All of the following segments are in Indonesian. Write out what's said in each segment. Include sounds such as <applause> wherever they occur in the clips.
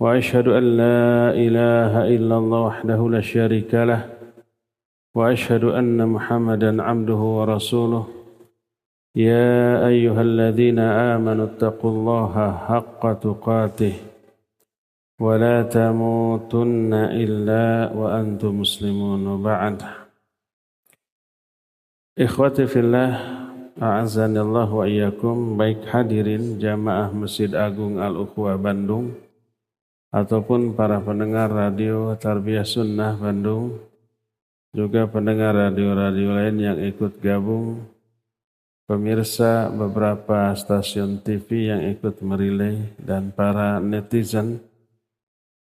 واشهد ان لا اله الا الله وحده لا شريك له واشهد ان محمدا عبده ورسوله يا ايها الذين امنوا اتقوا الله حق تقاته ولا تموتن الا وانتم مسلمون وبعد اخوتي في الله A'azanillah wa iyyakum baik hadirin jamaah Masjid Agung Al-Ukhwa Bandung ataupun para pendengar radio Tarbiyah Sunnah Bandung, juga pendengar radio-radio lain yang ikut gabung, pemirsa beberapa stasiun TV yang ikut merilai, dan para netizen.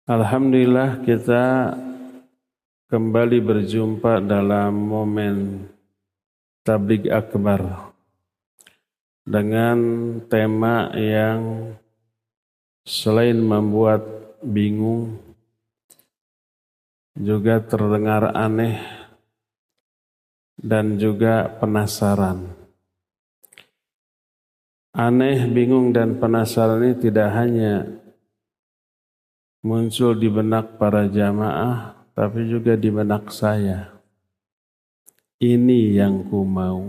Alhamdulillah kita kembali berjumpa dalam momen tablik akbar dengan tema yang selain membuat bingung, juga terdengar aneh, dan juga penasaran. Aneh, bingung, dan penasaran ini tidak hanya muncul di benak para jamaah, tapi juga di benak saya. Ini yang ku mau.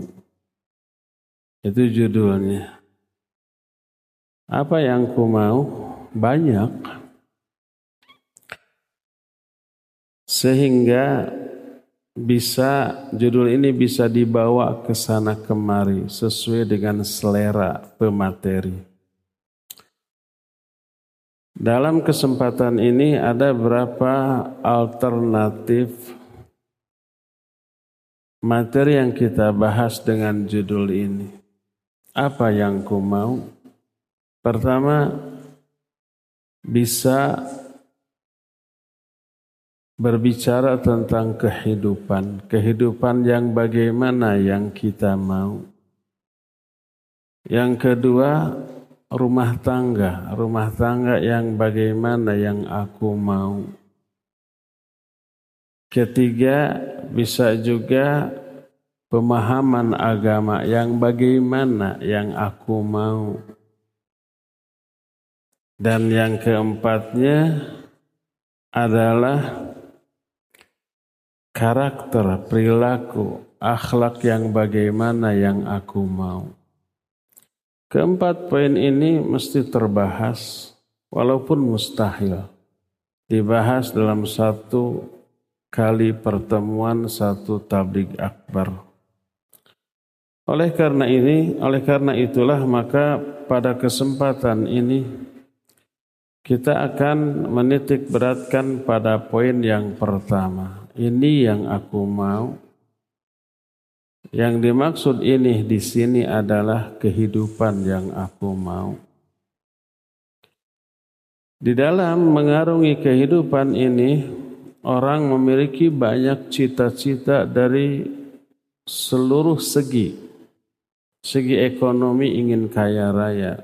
Itu judulnya. Apa yang ku mau? Banyak. Sehingga bisa judul ini bisa dibawa ke sana kemari sesuai dengan selera pemateri. Dalam kesempatan ini ada berapa alternatif materi yang kita bahas dengan judul ini. Apa yang ku mau? Pertama, bisa berbicara tentang kehidupan, kehidupan yang bagaimana yang kita mau. Yang kedua, rumah tangga, rumah tangga yang bagaimana yang aku mau. Ketiga, bisa juga pemahaman agama yang bagaimana yang aku mau. Dan yang keempatnya adalah karakter, perilaku, akhlak yang bagaimana yang aku mau. Keempat poin ini mesti terbahas walaupun mustahil. Dibahas dalam satu kali pertemuan satu tablik akbar. Oleh karena ini, oleh karena itulah maka pada kesempatan ini kita akan menitik beratkan pada poin yang pertama ini yang aku mau. Yang dimaksud ini di sini adalah kehidupan yang aku mau. Di dalam mengarungi kehidupan ini, orang memiliki banyak cita-cita dari seluruh segi. Segi ekonomi ingin kaya raya.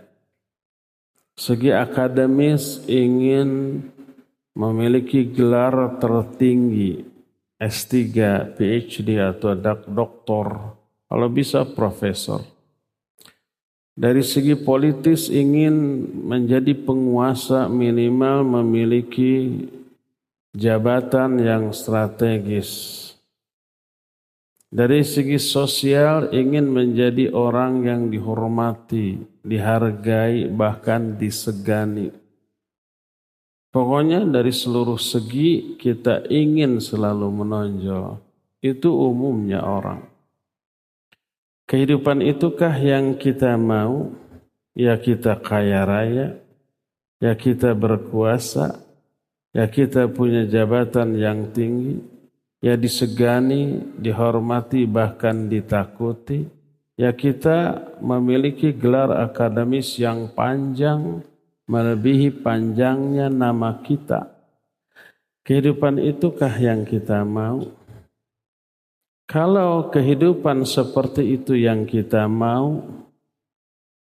Segi akademis ingin memiliki gelar tertinggi S3, PhD atau doktor, kalau bisa profesor. Dari segi politis ingin menjadi penguasa minimal memiliki jabatan yang strategis. Dari segi sosial ingin menjadi orang yang dihormati, dihargai, bahkan disegani. Pokoknya dari seluruh segi kita ingin selalu menonjol. Itu umumnya orang. Kehidupan itukah yang kita mau? Ya kita kaya raya, ya kita berkuasa, ya kita punya jabatan yang tinggi, ya disegani, dihormati, bahkan ditakuti, ya kita memiliki gelar akademis yang panjang, melebihi panjangnya nama kita. Kehidupan itukah yang kita mau? Kalau kehidupan seperti itu yang kita mau,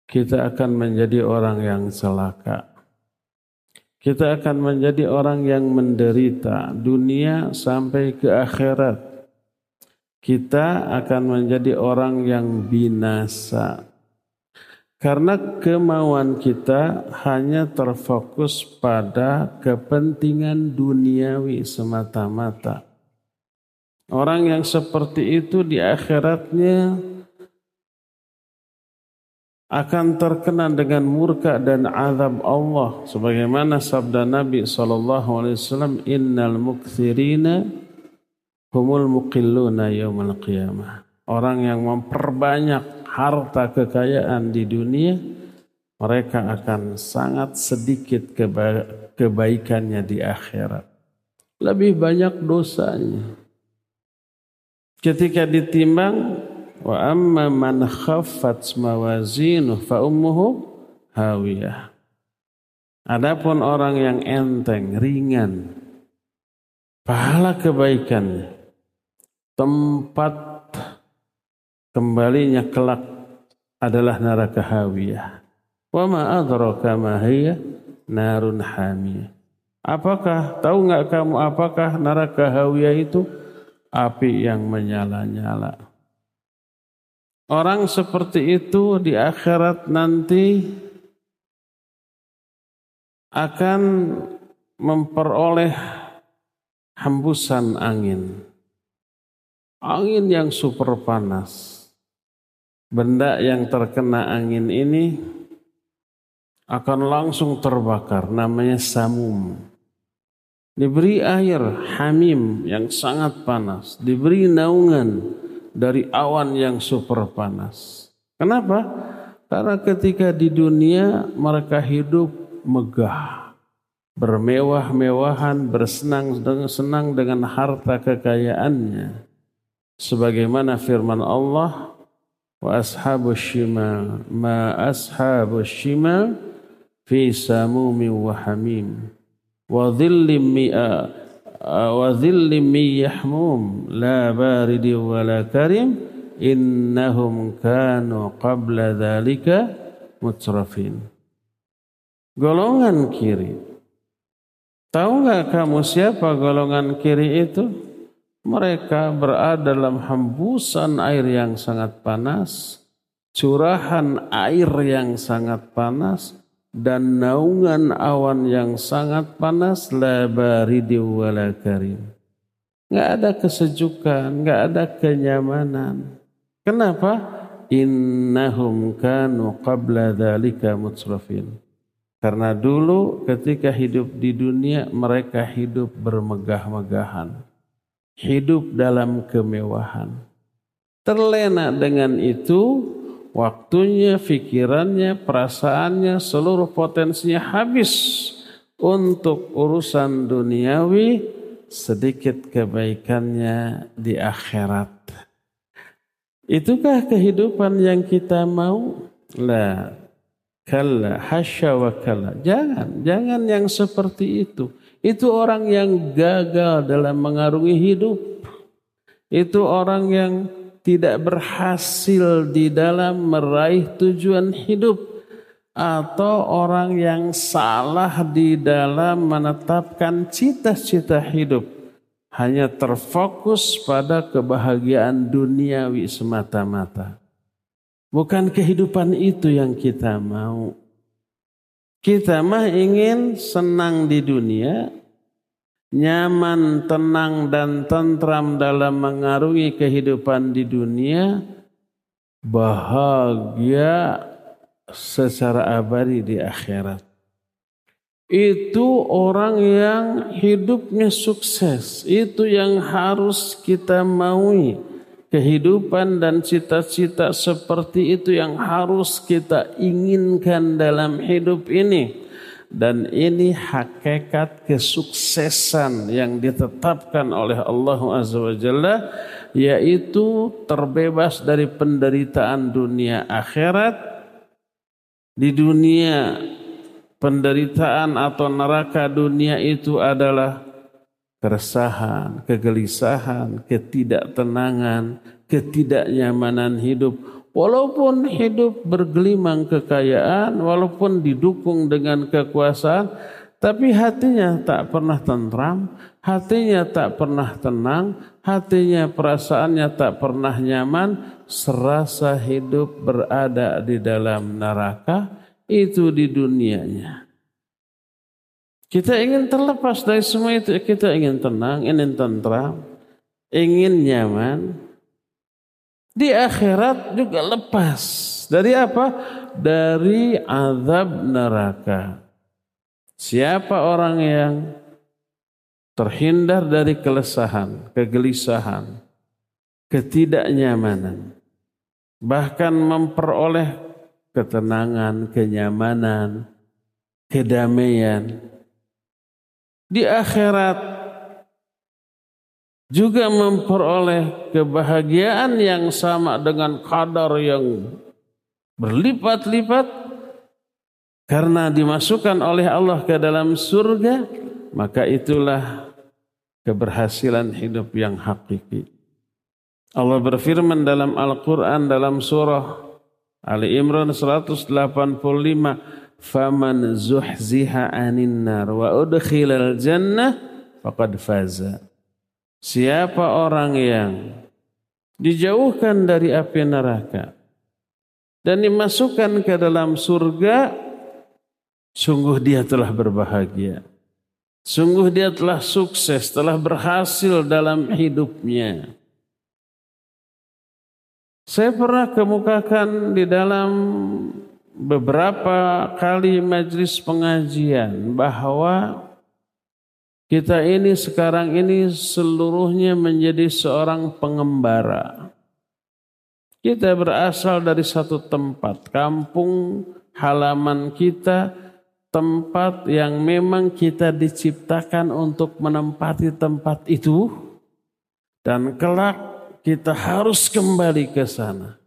kita akan menjadi orang yang celaka. Kita akan menjadi orang yang menderita dunia sampai ke akhirat. Kita akan menjadi orang yang binasa. Karena kemauan kita hanya terfokus pada kepentingan duniawi semata-mata. Orang yang seperti itu di akhiratnya akan terkena dengan murka dan azab Allah sebagaimana sabda Nabi sallallahu alaihi wasallam innal mukthirina humul muqilluna yaumal qiyamah orang yang memperbanyak harta kekayaan di dunia, mereka akan sangat sedikit keba kebaikannya di akhirat. Lebih banyak dosanya. Ketika ditimbang, wa amma man khaffat fa ummuhu hawiyah. Adapun orang yang enteng, ringan, pahala kebaikannya, tempat kembalinya kelak adalah neraka hawiyah. Wa ma adraka ma hiya narun hamiyah. Apakah tahu nggak kamu apakah neraka hawiyah itu api yang menyala-nyala. Orang seperti itu di akhirat nanti akan memperoleh hembusan angin. Angin yang super panas benda yang terkena angin ini akan langsung terbakar namanya samum. Diberi air hamim yang sangat panas. Diberi naungan dari awan yang super panas. Kenapa? Karena ketika di dunia mereka hidup megah bermewah-mewahan bersenang senang dengan harta kekayaannya. Sebagaimana firman Allah wa ashabu shimal ma ashabu shimal fi samumin wa hamim. Wa dhillim mi'a wa dhillim mi yahmum la baridi wa la golongan kiri. Tahu nggak kamu siapa golongan kiri itu? Mereka berada dalam hembusan air yang sangat panas, curahan air yang sangat panas, dan naungan awan yang sangat panas, la baridi wala karim. Nggak ada kesejukan, nggak ada kenyamanan. Kenapa? Innahum kanu qabla dhalika mutsrafin. Karena dulu ketika hidup di dunia mereka hidup bermegah-megahan hidup dalam kemewahan. Terlena dengan itu, waktunya, pikirannya, perasaannya, seluruh potensinya habis untuk urusan duniawi, sedikit kebaikannya di akhirat. Itukah kehidupan yang kita mau? La, kalla, hasya wa kalla. Jangan, jangan yang seperti itu. Itu orang yang gagal dalam mengarungi hidup. Itu orang yang tidak berhasil di dalam meraih tujuan hidup atau orang yang salah di dalam menetapkan cita-cita hidup hanya terfokus pada kebahagiaan duniawi semata-mata. Bukan kehidupan itu yang kita mau. Kita mah ingin senang di dunia, nyaman, tenang, dan tentram dalam mengarungi kehidupan di dunia, bahagia secara abadi di akhirat. Itu orang yang hidupnya sukses, itu yang harus kita maui kehidupan dan cita-cita seperti itu yang harus kita inginkan dalam hidup ini. Dan ini hakikat kesuksesan yang ditetapkan oleh Allah Azza wa Jalla yaitu terbebas dari penderitaan dunia akhirat. Di dunia penderitaan atau neraka dunia itu adalah keresahan, kegelisahan, ketidaktenangan, ketidaknyamanan hidup. Walaupun hidup bergelimang kekayaan, walaupun didukung dengan kekuasaan, tapi hatinya tak pernah tentram, hatinya tak pernah tenang, hatinya perasaannya tak pernah nyaman, serasa hidup berada di dalam neraka, itu di dunianya. Kita ingin terlepas dari semua itu, kita ingin tenang, ingin tentram, ingin nyaman. Di akhirat juga lepas. Dari apa? Dari azab neraka. Siapa orang yang terhindar dari kelesahan, kegelisahan, ketidaknyamanan, bahkan memperoleh ketenangan, kenyamanan, kedamaian di akhirat juga memperoleh kebahagiaan yang sama dengan kadar yang berlipat-lipat karena dimasukkan oleh Allah ke dalam surga, maka itulah keberhasilan hidup yang hakiki. Allah berfirman dalam Al-Quran dalam surah Ali Imran 185, "Faman zuhziha 'anin nar wa udkhilal jannah faqad faza." Siapa orang yang dijauhkan dari api neraka dan dimasukkan ke dalam surga, Sungguh dia telah berbahagia. Sungguh dia telah sukses, telah berhasil dalam hidupnya. Saya pernah kemukakan di dalam beberapa kali majlis pengajian bahwa kita ini sekarang ini seluruhnya menjadi seorang pengembara. Kita berasal dari satu tempat, kampung halaman kita, tempat yang memang kita diciptakan untuk menempati tempat itu dan kelak kita harus kembali ke sana.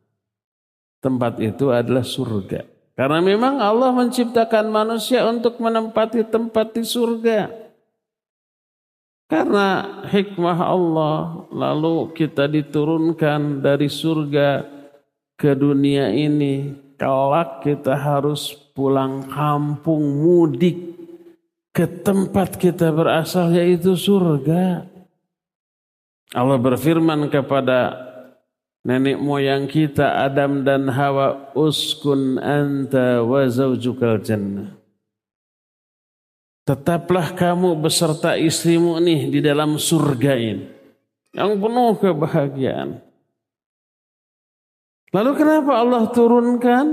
Tempat itu adalah surga. Karena memang Allah menciptakan manusia untuk menempati tempat di surga. Karena hikmah Allah lalu kita diturunkan dari surga ke dunia ini. Kelak kita harus pulang kampung mudik ke tempat kita berasal yaitu surga. Allah berfirman kepada nenek moyang kita Adam dan Hawa uskun anta wa zaujukal jannah. Tetaplah kamu beserta istrimu nih di dalam surga ini. Yang penuh kebahagiaan. Lalu kenapa Allah turunkan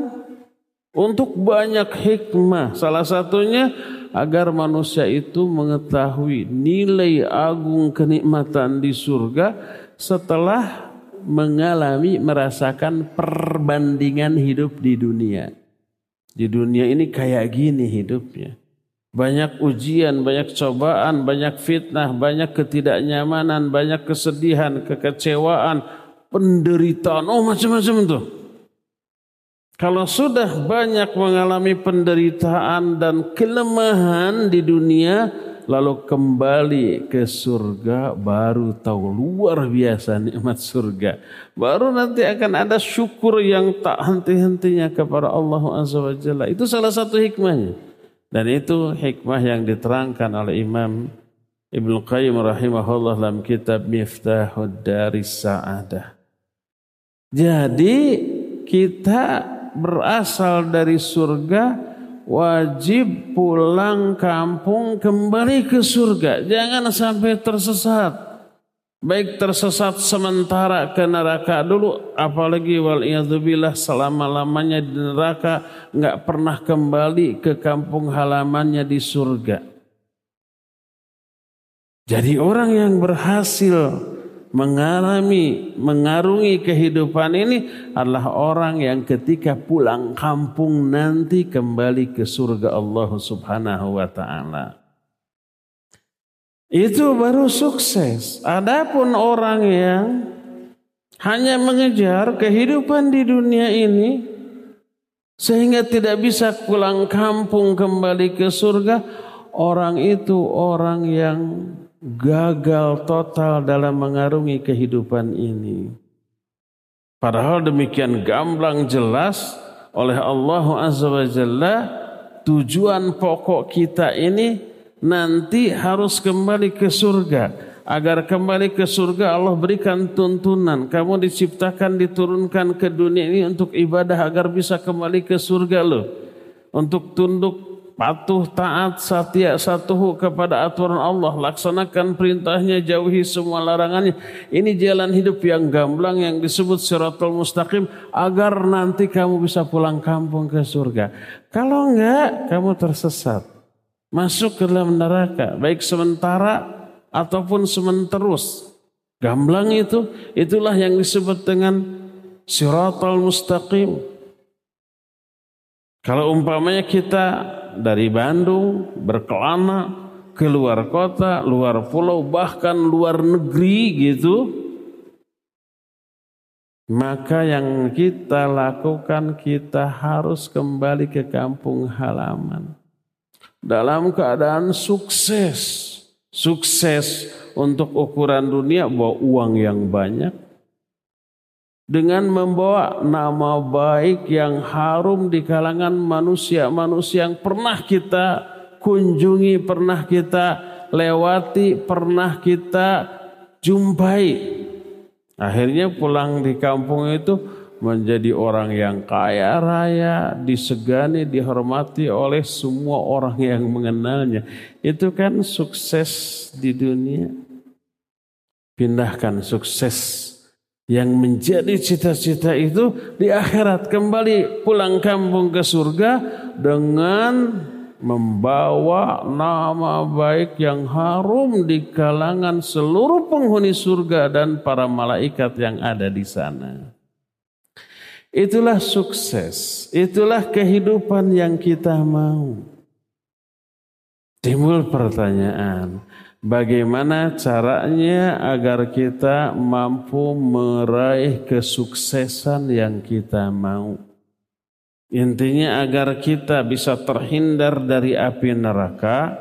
untuk banyak hikmah. Salah satunya agar manusia itu mengetahui nilai agung kenikmatan di surga setelah mengalami merasakan perbandingan hidup di dunia. Di dunia ini kayak gini hidupnya. Banyak ujian, banyak cobaan, banyak fitnah, banyak ketidaknyamanan, banyak kesedihan, kekecewaan, penderitaan, oh macam-macam tuh. Kalau sudah banyak mengalami penderitaan dan kelemahan di dunia, lalu kembali ke surga, baru tahu luar biasa nikmat surga. Baru nanti akan ada syukur yang tak henti-hentinya kepada Allah Azza Itu salah satu hikmahnya. Dan itu hikmah yang diterangkan oleh Imam Ibnu Qayyim rahimahullah dalam kitab Miftahud Daris Sa'adah. Jadi kita berasal dari surga wajib pulang kampung kembali ke surga. Jangan sampai tersesat. Baik tersesat sementara ke neraka dulu, apalagi wal selama-lamanya di neraka nggak pernah kembali ke kampung halamannya di surga. Jadi orang yang berhasil mengalami, mengarungi kehidupan ini adalah orang yang ketika pulang kampung nanti kembali ke surga Allah Subhanahu wa taala. Itu baru sukses. Adapun orang yang hanya mengejar kehidupan di dunia ini sehingga tidak bisa pulang kampung kembali ke surga, orang itu orang yang gagal total dalam mengarungi kehidupan ini. Padahal demikian gamblang jelas oleh Allah Azza wa Jalla tujuan pokok kita ini nanti harus kembali ke surga. Agar kembali ke surga Allah berikan tuntunan. Kamu diciptakan diturunkan ke dunia ini untuk ibadah agar bisa kembali ke surga loh. Untuk tunduk patuh taat setia satu kepada aturan Allah. Laksanakan perintahnya jauhi semua larangannya. Ini jalan hidup yang gamblang yang disebut siratul mustaqim agar nanti kamu bisa pulang kampung ke surga. Kalau enggak kamu tersesat. Masuk ke dalam neraka baik sementara ataupun sementerus. Gamblang itu itulah yang disebut dengan siratul mustaqim. Kalau umpamanya kita dari Bandung berkelana ke luar kota, luar pulau, bahkan luar negeri gitu, maka yang kita lakukan kita harus kembali ke kampung halaman. Dalam keadaan sukses. Sukses untuk ukuran dunia bawa uang yang banyak, dengan membawa nama baik yang harum di kalangan manusia-manusia yang pernah kita kunjungi, pernah kita lewati, pernah kita jumpai. Akhirnya pulang di kampung itu menjadi orang yang kaya raya, disegani, dihormati oleh semua orang yang mengenalnya. Itu kan sukses di dunia. Pindahkan sukses yang menjadi cita-cita itu di akhirat kembali pulang kampung ke surga dengan membawa nama baik yang harum di kalangan seluruh penghuni surga dan para malaikat yang ada di sana. Itulah sukses, itulah kehidupan yang kita mau. Timbul pertanyaan, Bagaimana caranya agar kita mampu meraih kesuksesan yang kita mau? Intinya agar kita bisa terhindar dari api neraka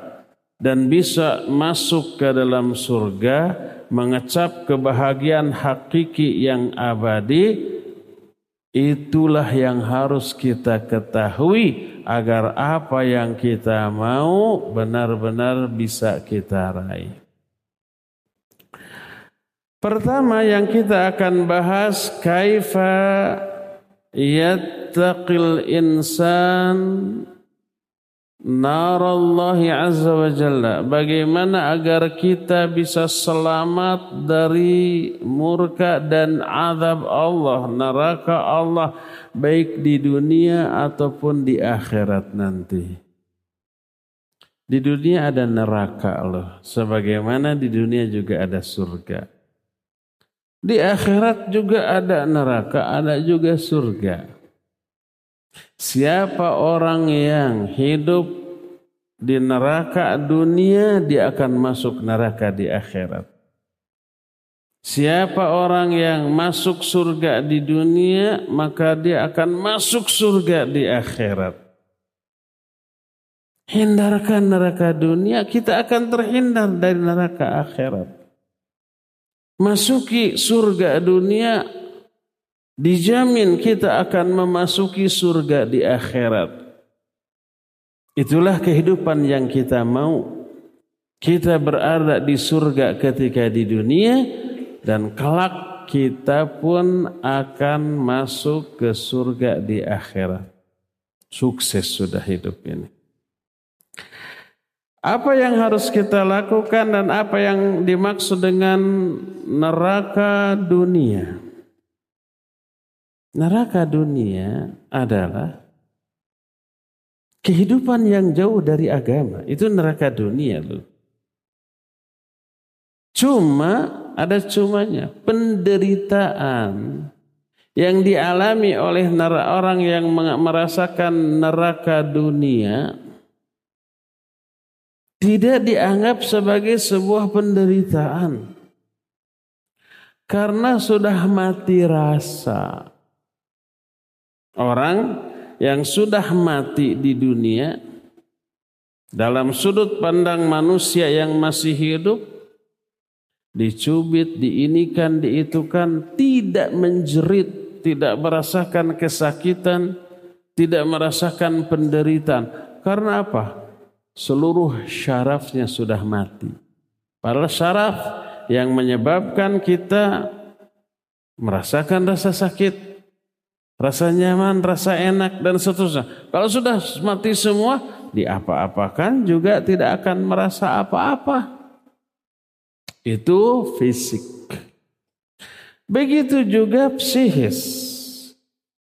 dan bisa masuk ke dalam surga, mengecap kebahagiaan hakiki yang abadi. Itulah yang harus kita ketahui agar apa yang kita mau benar-benar bisa kita raih. Pertama yang kita akan bahas kaifa yattaqil insan narallahi azza wa jalla. Bagaimana agar kita bisa selamat dari murka dan azab Allah, neraka Allah baik di dunia ataupun di akhirat nanti. Di dunia ada neraka Allah, sebagaimana di dunia juga ada surga. Di akhirat juga ada neraka, ada juga surga. Siapa orang yang hidup di neraka dunia, dia akan masuk neraka di akhirat. Siapa orang yang masuk surga di dunia, maka dia akan masuk surga di akhirat. Hindarkan neraka dunia, kita akan terhindar dari neraka akhirat. Masuki surga dunia, dijamin kita akan memasuki surga di akhirat. Itulah kehidupan yang kita mau. Kita berada di surga ketika di dunia, dan kelak kita pun akan masuk ke surga di akhirat. Sukses sudah hidup ini. Apa yang harus kita lakukan dan apa yang dimaksud dengan neraka dunia? Neraka dunia adalah kehidupan yang jauh dari agama. Itu neraka dunia loh. Cuma ada cumanya penderitaan yang dialami oleh orang yang merasakan neraka dunia tidak dianggap sebagai sebuah penderitaan karena sudah mati rasa. Orang yang sudah mati di dunia dalam sudut pandang manusia yang masih hidup dicubit, diinikan, diitukan, tidak menjerit, tidak merasakan kesakitan, tidak merasakan penderitaan. Karena apa? Seluruh syarafnya sudah mati. Padahal syaraf yang menyebabkan kita merasakan rasa sakit, rasa nyaman, rasa enak dan seterusnya. Kalau sudah mati semua, diapa-apakan juga tidak akan merasa apa-apa. Itu fisik. Begitu juga psikis.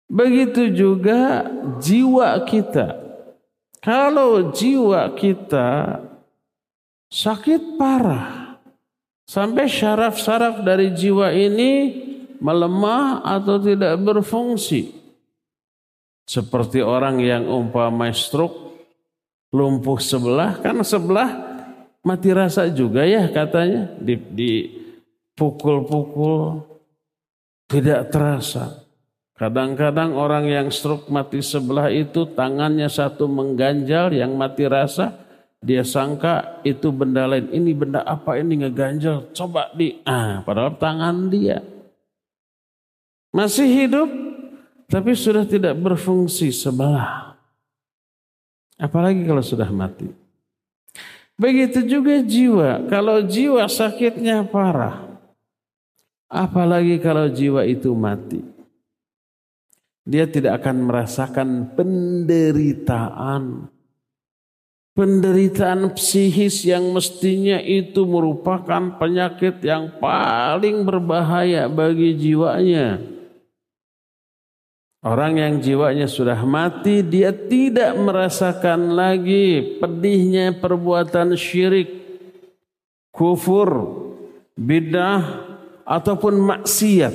Begitu juga jiwa kita. Kalau jiwa kita sakit parah, sampai syaraf-syaraf dari jiwa ini melemah atau tidak berfungsi. Seperti orang yang umpama stroke, lumpuh sebelah, kan sebelah mati rasa juga ya katanya, dipukul-pukul, tidak terasa. Kadang-kadang orang yang stroke mati sebelah itu tangannya satu mengganjal, yang mati rasa, dia sangka itu benda lain. Ini benda apa ini ngeganjal? Coba di, ah, padahal tangan dia. Masih hidup, tapi sudah tidak berfungsi sebelah. Apalagi kalau sudah mati. Begitu juga jiwa. Kalau jiwa sakitnya parah. Apalagi kalau jiwa itu mati. Dia tidak akan merasakan penderitaan. Penderitaan psikis yang mestinya itu merupakan penyakit yang paling berbahaya bagi jiwanya. Orang yang jiwanya sudah mati, dia tidak merasakan lagi pedihnya perbuatan syirik, kufur, bidah, ataupun maksiat.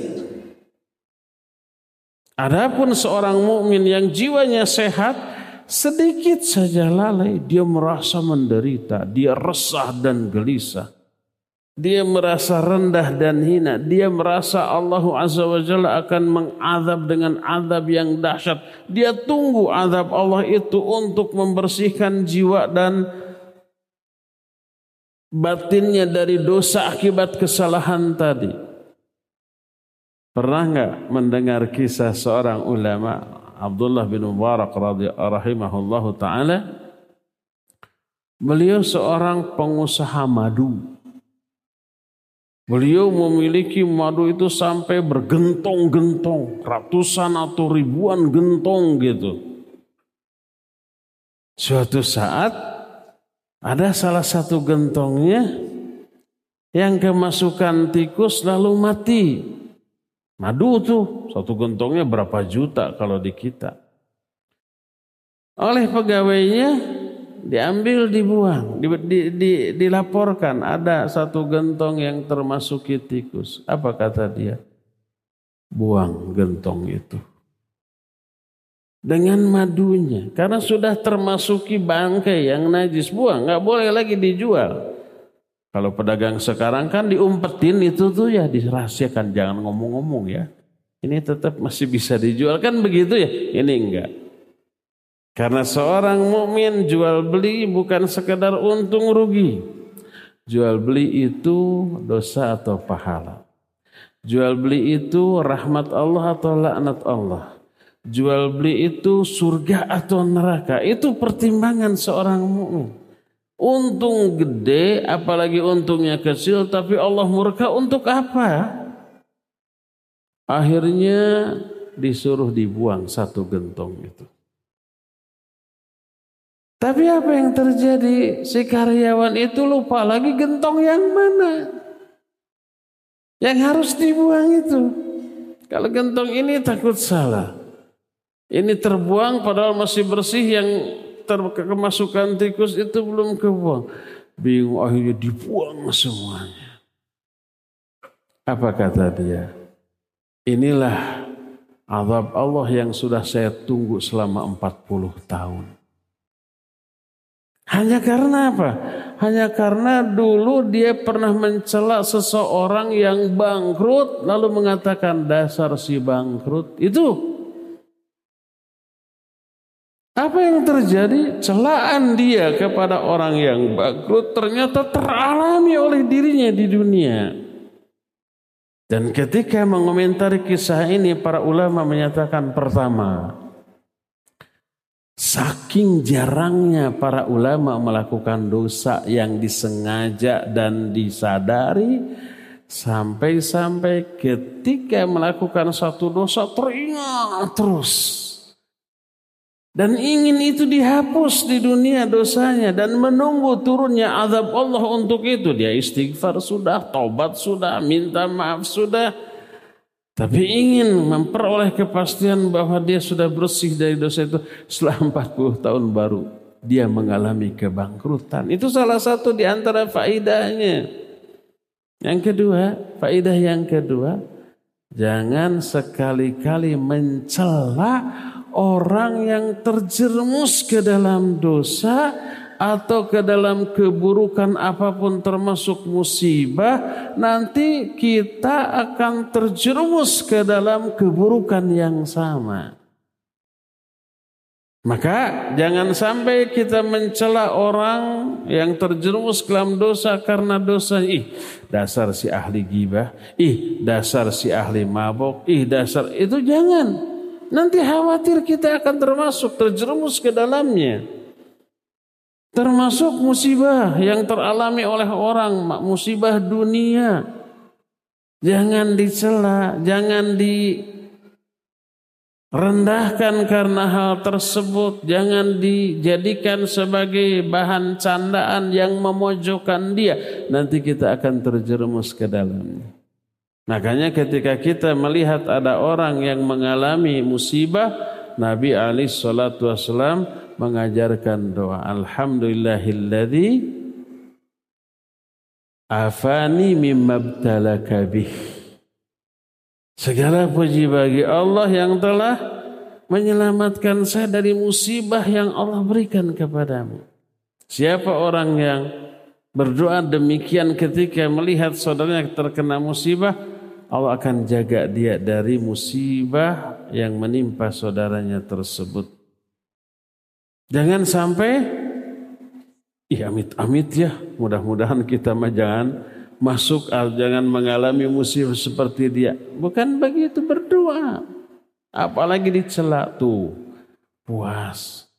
Adapun seorang mukmin yang jiwanya sehat, sedikit saja lalai, dia merasa menderita, dia resah dan gelisah. Dia merasa rendah dan hina. Dia merasa Allah Azza wa Jalla akan mengadab dengan adab yang dahsyat. Dia tunggu adab Allah itu untuk membersihkan jiwa dan batinnya dari dosa akibat kesalahan tadi. Pernah nggak mendengar kisah seorang ulama Abdullah bin Mubarak radhiyallahu taala? Beliau seorang pengusaha madu. Beliau memiliki madu itu sampai bergentong-gentong, ratusan atau ribuan gentong gitu. Suatu saat ada salah satu gentongnya yang kemasukan tikus lalu mati. Madu tuh satu gentongnya berapa juta kalau di kita. Oleh pegawainya diambil dibuang. Di, di, di, dilaporkan. Ada satu gentong yang termasuki tikus. Apa kata dia? Buang gentong itu. Dengan madunya. Karena sudah termasuki bangkai yang najis. Buang nggak boleh lagi dijual. Kalau pedagang sekarang kan diumpetin itu tuh ya dirahasiakan. Jangan ngomong-ngomong ya. Ini tetap masih bisa dijual. Kan begitu ya? Ini enggak karena seorang mukmin jual beli bukan sekedar untung rugi. Jual beli itu dosa atau pahala. Jual beli itu rahmat Allah atau laknat Allah. Jual beli itu surga atau neraka. Itu pertimbangan seorang mukmin. Untung gede, apalagi untungnya kecil, tapi Allah murka untuk apa? Akhirnya disuruh dibuang satu gentong itu. Tapi apa yang terjadi? Si karyawan itu lupa lagi gentong yang mana. Yang harus dibuang itu. Kalau gentong ini takut salah. Ini terbuang padahal masih bersih yang terkemasukan tikus itu belum kebuang. Bingung akhirnya dibuang semuanya. Apa kata dia? Inilah azab Allah yang sudah saya tunggu selama 40 tahun. Hanya karena apa? Hanya karena dulu dia pernah mencela seseorang yang bangkrut lalu mengatakan dasar si bangkrut. Itu Apa yang terjadi? Celaan dia kepada orang yang bangkrut ternyata teralami oleh dirinya di dunia. Dan ketika mengomentari kisah ini para ulama menyatakan pertama, saking jarangnya para ulama melakukan dosa yang disengaja dan disadari, sampai-sampai ketika melakukan satu dosa teringat terus. Dan ingin itu dihapus di dunia dosanya dan menunggu turunnya azab Allah untuk itu. Dia istighfar sudah taubat sudah minta maaf sudah tapi ingin memperoleh kepastian bahwa dia sudah bersih dari dosa itu setelah 40 tahun baru dia mengalami kebangkrutan. Itu salah satu di antara faidahnya yang kedua faidah yang kedua jangan sekali-kali mencela orang yang terjerumus ke dalam dosa atau ke dalam keburukan apa pun termasuk musibah nanti kita akan terjerumus ke dalam keburukan yang sama. Maka jangan sampai kita mencela orang yang terjerumus ke dalam dosa karena dosa. Ih dasar si ahli gibah ih dasar si ahli mabok ih dasar. Itu jangan. Nanti khawatir kita akan termasuk terjerumus ke dalamnya. Termasuk musibah yang teralami oleh orang, musibah dunia. Jangan dicela, jangan direndahkan karena hal tersebut, jangan dijadikan sebagai bahan candaan yang memojokkan dia. Nanti kita akan terjerumus ke dalamnya. Makanya ketika kita melihat ada orang yang mengalami musibah, Nabi Ali Shallallahu Wasallam mengajarkan doa Alhamdulillahilladzi afani mimma bih. Segala puji bagi Allah yang telah menyelamatkan saya dari musibah yang Allah berikan kepadamu. Siapa orang yang berdoa demikian ketika melihat saudaranya terkena musibah, Allah akan jaga dia dari musibah yang menimpa saudaranya tersebut. Jangan sampai Ih amit-amit ya, mudah-mudahan kita mah jangan masuk, jangan mengalami musibah seperti dia. Bukan begitu berdoa. Apalagi dicela tuh, puas.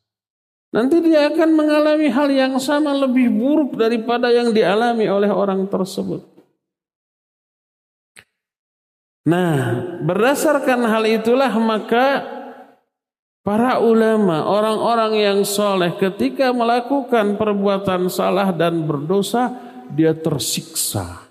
Nanti dia akan mengalami hal yang sama lebih buruk daripada yang dialami oleh orang tersebut. Nah, berdasarkan hal itulah maka para ulama, orang-orang yang soleh ketika melakukan perbuatan salah dan berdosa, dia tersiksa.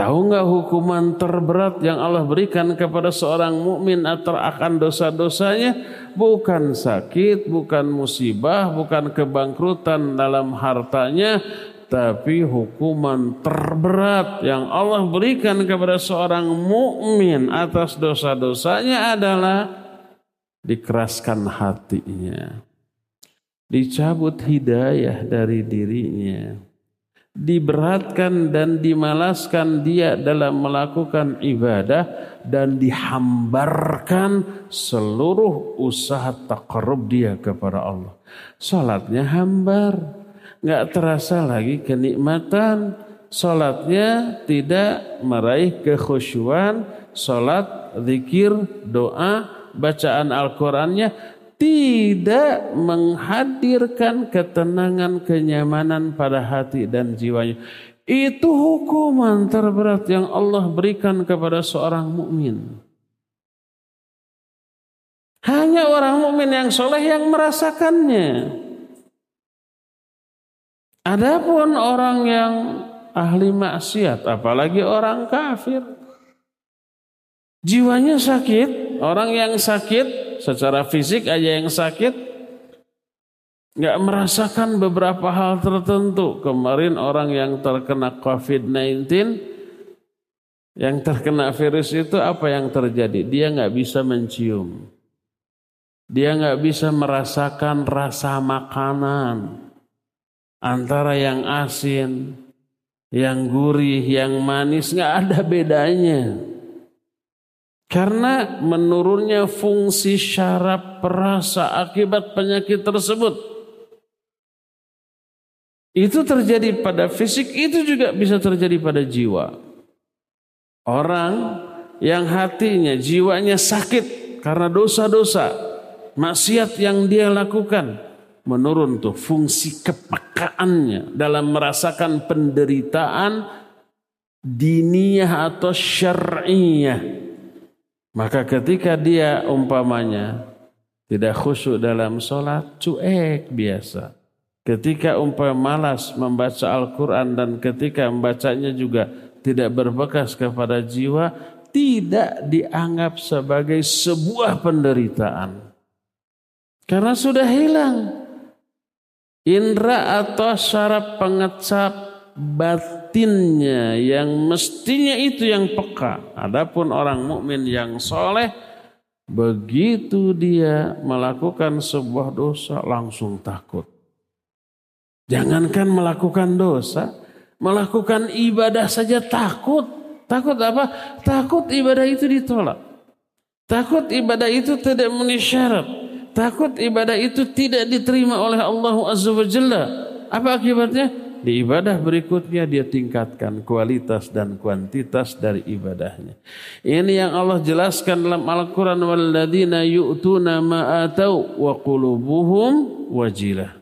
Tahu nggak hukuman terberat yang Allah berikan kepada seorang mukmin akan dosa-dosanya? Bukan sakit, bukan musibah, bukan kebangkrutan dalam hartanya, tapi hukuman terberat yang Allah berikan kepada seorang mukmin atas dosa-dosanya adalah dikeraskan hatinya. Dicabut hidayah dari dirinya. Diberatkan dan dimalaskan dia dalam melakukan ibadah dan dihambarkan seluruh usaha takarub dia kepada Allah. Salatnya hambar, nggak terasa lagi kenikmatan Sholatnya tidak meraih kekhusyuan, sholat, zikir, doa, bacaan Al-Qurannya tidak menghadirkan ketenangan, kenyamanan pada hati dan jiwanya. Itu hukuman terberat yang Allah berikan kepada seorang mukmin. Hanya orang mukmin yang soleh yang merasakannya. Adapun orang yang ahli maksiat, apalagi orang kafir, jiwanya sakit, orang yang sakit secara fisik aja yang sakit, nggak merasakan beberapa hal tertentu. Kemarin orang yang terkena COVID-19, yang terkena virus itu apa yang terjadi? Dia nggak bisa mencium, dia nggak bisa merasakan rasa makanan antara yang asin, yang gurih, yang manis nggak ada bedanya. Karena menurunnya fungsi syaraf perasa akibat penyakit tersebut. Itu terjadi pada fisik, itu juga bisa terjadi pada jiwa. Orang yang hatinya, jiwanya sakit karena dosa-dosa, maksiat yang dia lakukan, menurun tuh fungsi kepekaannya dalam merasakan penderitaan diniyah atau syar'iyah maka ketika dia umpamanya tidak khusyuk dalam sholat, cuek biasa. Ketika umpama malas membaca Al-Quran dan ketika membacanya juga tidak berbekas kepada jiwa, tidak dianggap sebagai sebuah penderitaan. Karena sudah hilang. Indra atau syaraf pengecap bat batinnya yang mestinya itu yang peka. Adapun orang mukmin yang soleh begitu dia melakukan sebuah dosa langsung takut. Jangankan melakukan dosa, melakukan ibadah saja takut. Takut apa? Takut ibadah itu ditolak. Takut ibadah itu tidak memenuhi. Takut ibadah itu tidak diterima oleh Allah Azza wa Jalla. Apa akibatnya? Di ibadah berikutnya dia tingkatkan kualitas dan kuantitas dari ibadahnya. Ini yang Allah jelaskan dalam Al-Quran. Walladzina yu'tuna ma'atau wa qulubuhum wajilah.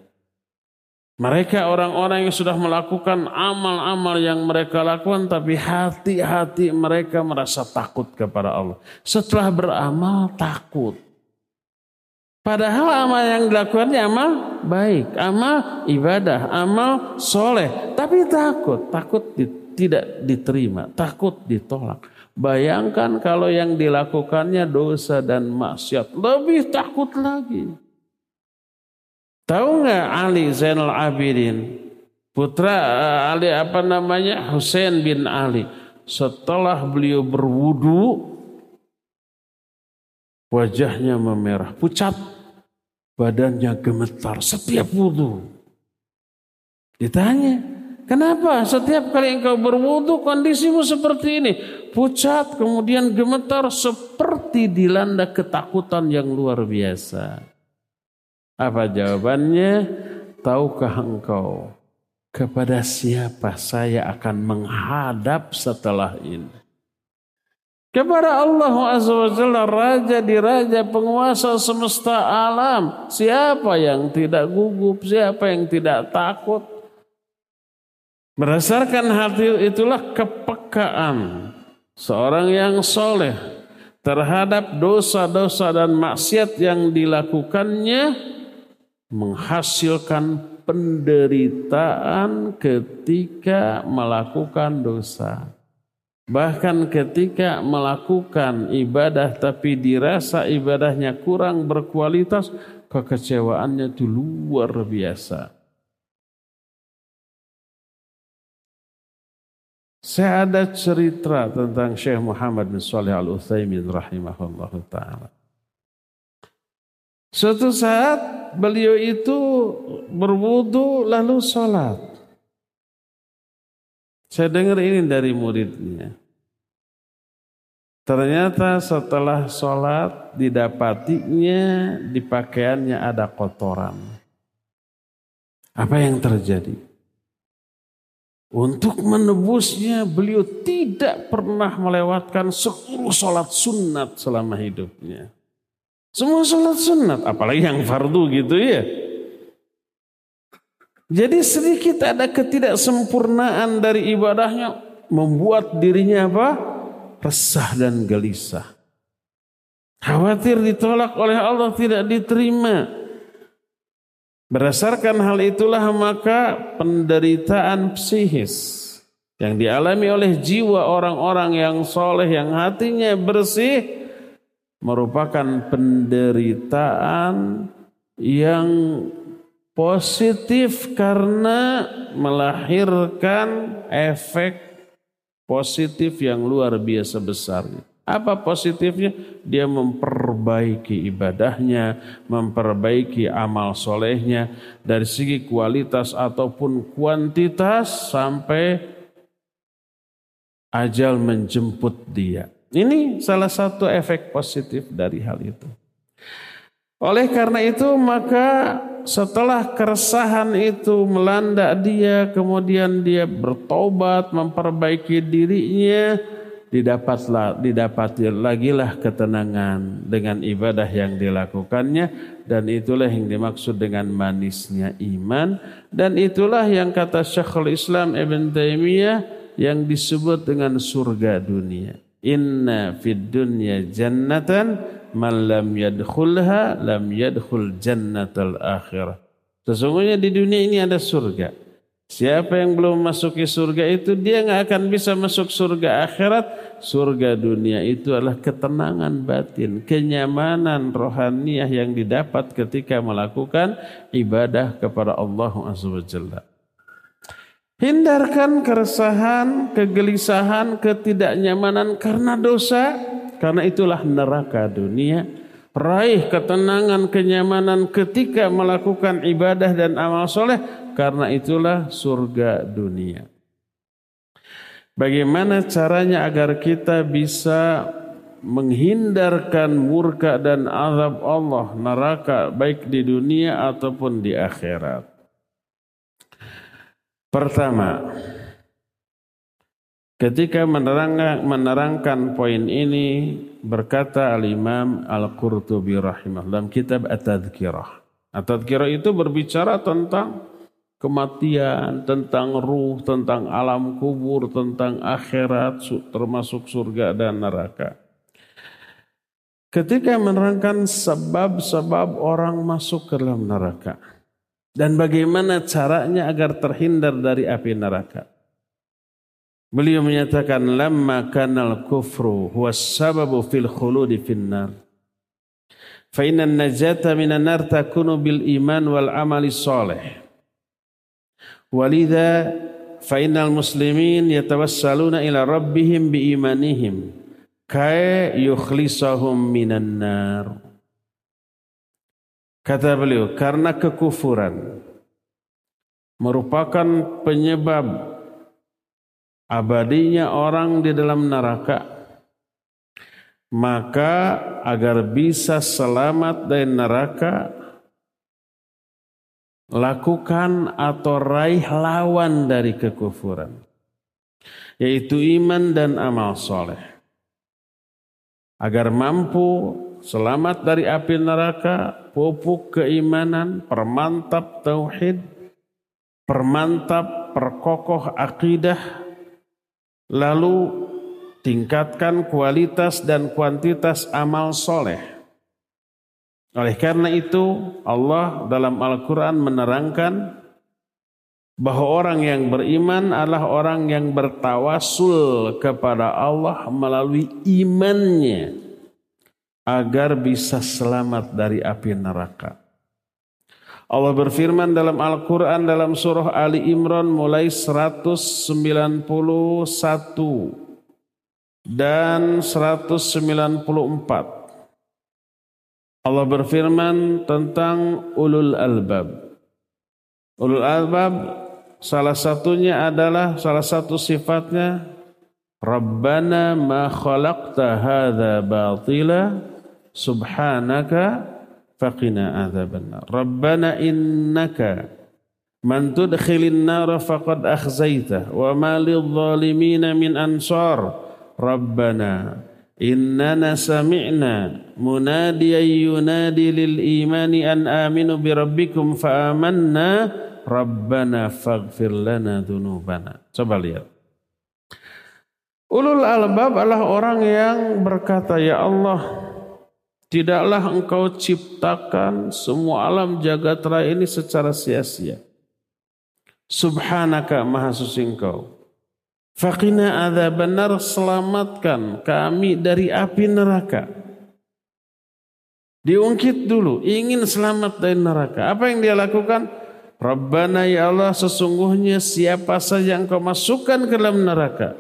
Mereka orang-orang yang sudah melakukan amal-amal yang mereka lakukan tapi hati-hati mereka merasa takut kepada Allah. Setelah beramal takut. Padahal amal yang dilakukannya amal baik, amal ibadah, amal soleh. Tapi takut, takut di, tidak diterima, takut ditolak. Bayangkan kalau yang dilakukannya dosa dan maksiat, lebih takut lagi. Tahu nggak Ali Zainal Abidin, putra eh, Ali apa namanya Hussein bin Ali, setelah beliau berwudu, wajahnya memerah, pucat badannya gemetar setiap wudhu. Ditanya, kenapa setiap kali engkau berwudhu kondisimu seperti ini? Pucat, kemudian gemetar seperti dilanda ketakutan yang luar biasa. Apa jawabannya? Tahukah engkau kepada siapa saya akan menghadap setelah ini? Kepada Allah Azza wa raja di raja penguasa semesta alam. Siapa yang tidak gugup siapa yang tidak takut? Berdasarkan hati itulah kepekaan. Seorang yang soleh terhadap dosa-dosa dan maksiat yang dilakukannya menghasilkan penderitaan ketika melakukan dosa. Bahkan ketika melakukan ibadah tapi dirasa ibadahnya kurang berkualitas, kekecewaannya itu luar biasa. Saya ada cerita tentang Syekh Muhammad bin Salih Al-Utsaimin rahimahullah taala. Suatu saat beliau itu berwudu lalu sholat. Saya dengar ini dari muridnya. Ternyata setelah sholat didapatinya di pakaiannya ada kotoran. Apa yang terjadi? Untuk menebusnya beliau tidak pernah melewatkan seluruh sholat sunat selama hidupnya. Semua sholat sunat, apalagi yang fardu gitu ya. Jadi sedikit ada ketidaksempurnaan dari ibadahnya membuat dirinya apa? Resah dan gelisah. Khawatir ditolak oleh Allah tidak diterima. Berdasarkan hal itulah maka penderitaan psikis yang dialami oleh jiwa orang-orang yang soleh yang hatinya bersih merupakan penderitaan yang Positif karena melahirkan efek positif yang luar biasa besar. Apa positifnya? Dia memperbaiki ibadahnya, memperbaiki amal solehnya dari segi kualitas ataupun kuantitas sampai ajal menjemput dia. Ini salah satu efek positif dari hal itu. Oleh karena itu maka setelah keresahan itu melanda dia kemudian dia bertobat memperbaiki dirinya didapatlah lagi lah ketenangan dengan ibadah yang dilakukannya dan itulah yang dimaksud dengan manisnya iman dan itulah yang kata Syekhul Islam Ibn Taimiyah yang disebut dengan surga dunia. Inna fid dunya jannatan man lam yadkhulha lam yadkhul jannatal akhirah. Sesungguhnya di dunia ini ada surga. Siapa yang belum masuki surga itu dia nggak akan bisa masuk surga akhirat. Surga dunia itu adalah ketenangan batin, kenyamanan rohaniah yang didapat ketika melakukan ibadah kepada Allah Subhanahu Hindarkan keresahan, kegelisahan, ketidaknyamanan karena dosa, karena itulah neraka dunia. Raih ketenangan, kenyamanan ketika melakukan ibadah dan amal soleh karena itulah surga dunia. Bagaimana caranya agar kita bisa menghindarkan murka dan azab Allah neraka baik di dunia ataupun di akhirat. Pertama, ketika menerangkan, menerangkan poin ini berkata Al-Imam Al-Qurtubi rahimahullah dalam kitab At-Tadhkirah. At-Tadhkirah itu berbicara tentang kematian, tentang ruh, tentang alam kubur, tentang akhirat, termasuk surga dan neraka. Ketika menerangkan sebab-sebab orang masuk ke dalam neraka dan bagaimana caranya agar terhindar dari api neraka. Beliau menyatakan lamma kanal kufru huwa sababu fil khuludi finnar. Fa inna najata minan nar takunu bil iman wal amali salih. Walidha fainal muslimin yatawassaluna ila rabbihim biimanihim kaya yukhlisahum minan nar. Kata beliau, karena kekufuran merupakan penyebab abadinya orang di dalam neraka, maka agar bisa selamat dari neraka, lakukan atau raih lawan dari kekufuran yaitu iman dan amal soleh. Agar mampu selamat dari api neraka pupuk keimanan permantap tauhid permantap perkokoh akidah lalu tingkatkan kualitas dan kuantitas amal soleh oleh karena itu Allah dalam Al-Quran menerangkan bahwa orang yang beriman adalah orang yang bertawasul kepada Allah melalui imannya agar bisa selamat dari api neraka. Allah berfirman dalam Al-Quran dalam surah Ali Imran mulai 191 dan 194. Allah berfirman tentang ulul albab. Ulul albab salah satunya adalah salah satu sifatnya Rabbana ma khalaqta hadza batila subhanaka faqina adzabannar. Rabbana innaka man tudkhilin nar faqad akhzaita wa ma lidh min ansar. Rabbana Innana sami'na munadiyan yunadi lil imani an aminu bi rabbikum fa amanna rabbana. Coba lihat. Ulul albab adalah orang yang berkata, Ya Allah, tidaklah engkau ciptakan semua alam jagat raya ini secara sia-sia. Subhanaka maha suci engkau. Fakina ada benar selamatkan kami dari api neraka. Diungkit dulu, ingin selamat dari neraka. Apa yang dia lakukan? Rabbana ya Allah sesungguhnya siapa saja yang kau masukkan ke dalam neraka.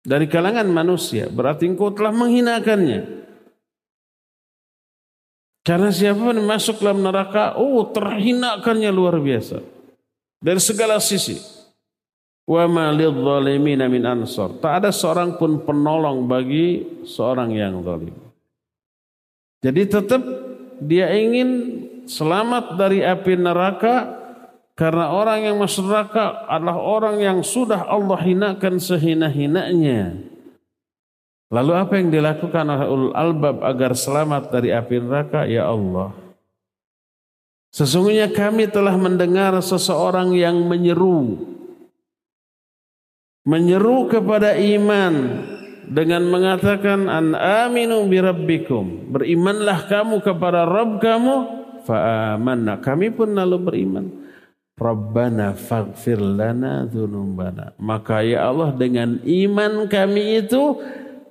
Dari kalangan manusia. Berarti engkau telah menghinakannya. Karena siapa masuk dalam neraka, oh terhinakannya luar biasa. Dari segala sisi. wa ma lidh-dhalimin min ansar. Tak ada seorang pun penolong bagi seorang yang zalim. Jadi tetap dia ingin selamat dari api neraka karena orang yang masuk neraka adalah orang yang sudah Allah hinakan sehina-hinanya. Lalu apa yang dilakukan oleh albab agar selamat dari api neraka? Ya Allah. Sesungguhnya kami telah mendengar seseorang yang menyeru. Menyeru kepada iman dengan mengatakan an aminu bi rabbikum. Berimanlah kamu kepada Rabb kamu. Fa'amanna. Kami pun lalu beriman. Rabbana faghfir lana dzunubana. Maka ya Allah dengan iman kami itu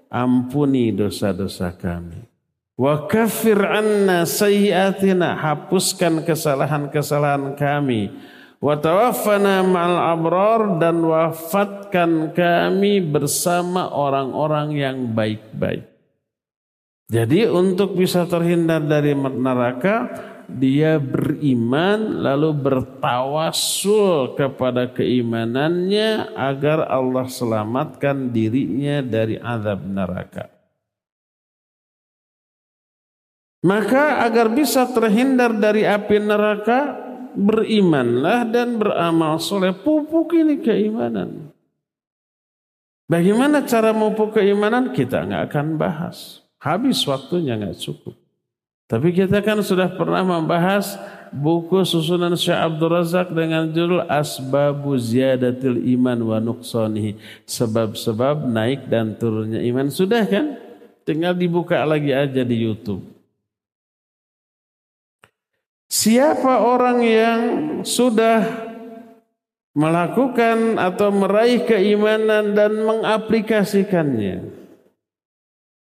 ampuni dosa-dosa kami. Wa kaffir anna sayyiatina hapuskan kesalahan-kesalahan kami. Wa tawaffana ma'al abrar dan wafatkan kami bersama orang-orang yang baik-baik. Jadi untuk bisa terhindar dari neraka dia beriman lalu bertawasul kepada keimanannya agar Allah selamatkan dirinya dari azab neraka. Maka agar bisa terhindar dari api neraka, berimanlah dan beramal soleh. Pupuk ini keimanan. Bagaimana cara memupuk keimanan? Kita nggak akan bahas. Habis waktunya nggak cukup. Tapi kita kan sudah pernah membahas buku susunan Syekh Abdul Razak dengan judul Asbabu Ziyadatil Iman wa Nuqsanihi. Sebab-sebab naik dan turunnya iman. Sudah kan? Tinggal dibuka lagi aja di Youtube. Siapa orang yang sudah melakukan atau meraih keimanan dan mengaplikasikannya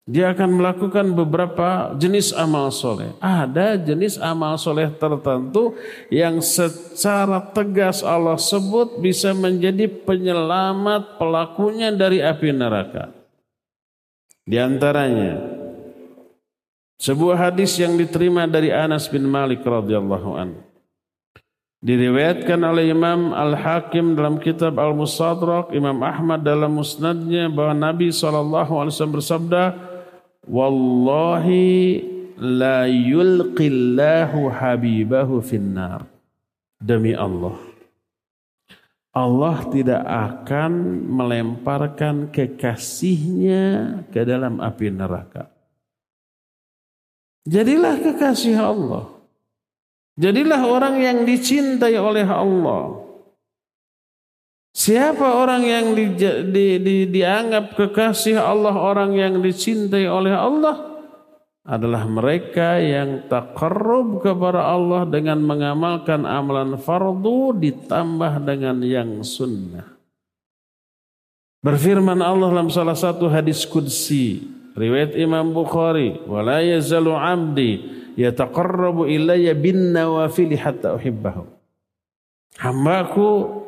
dia akan melakukan beberapa jenis amal soleh. Ada jenis amal soleh tertentu yang secara tegas Allah sebut bisa menjadi penyelamat pelakunya dari api neraka. Di antaranya sebuah hadis yang diterima dari Anas bin Malik radhiyallahu an. Diriwayatkan oleh Imam Al-Hakim dalam kitab Al-Musadrak, Imam Ahmad dalam musnadnya bahwa Nabi SAW bersabda, Wallahi la yulqillahu habibahu finnar. Demi Allah. Allah tidak akan melemparkan kekasihnya ke dalam api neraka. Jadilah kekasih Allah. Jadilah orang yang dicintai oleh Allah. Siapa orang yang di, di, di, dianggap kekasih Allah, orang yang dicintai oleh Allah adalah mereka yang takarrub kepada Allah dengan mengamalkan amalan fardu ditambah dengan yang sunnah. Berfirman Allah dalam salah satu hadis kudsi riwayat Imam Bukhari, "Wala yazalu 'abdi yataqarrabu ilayya bin nawafil hatta uhibbahu." Hambaku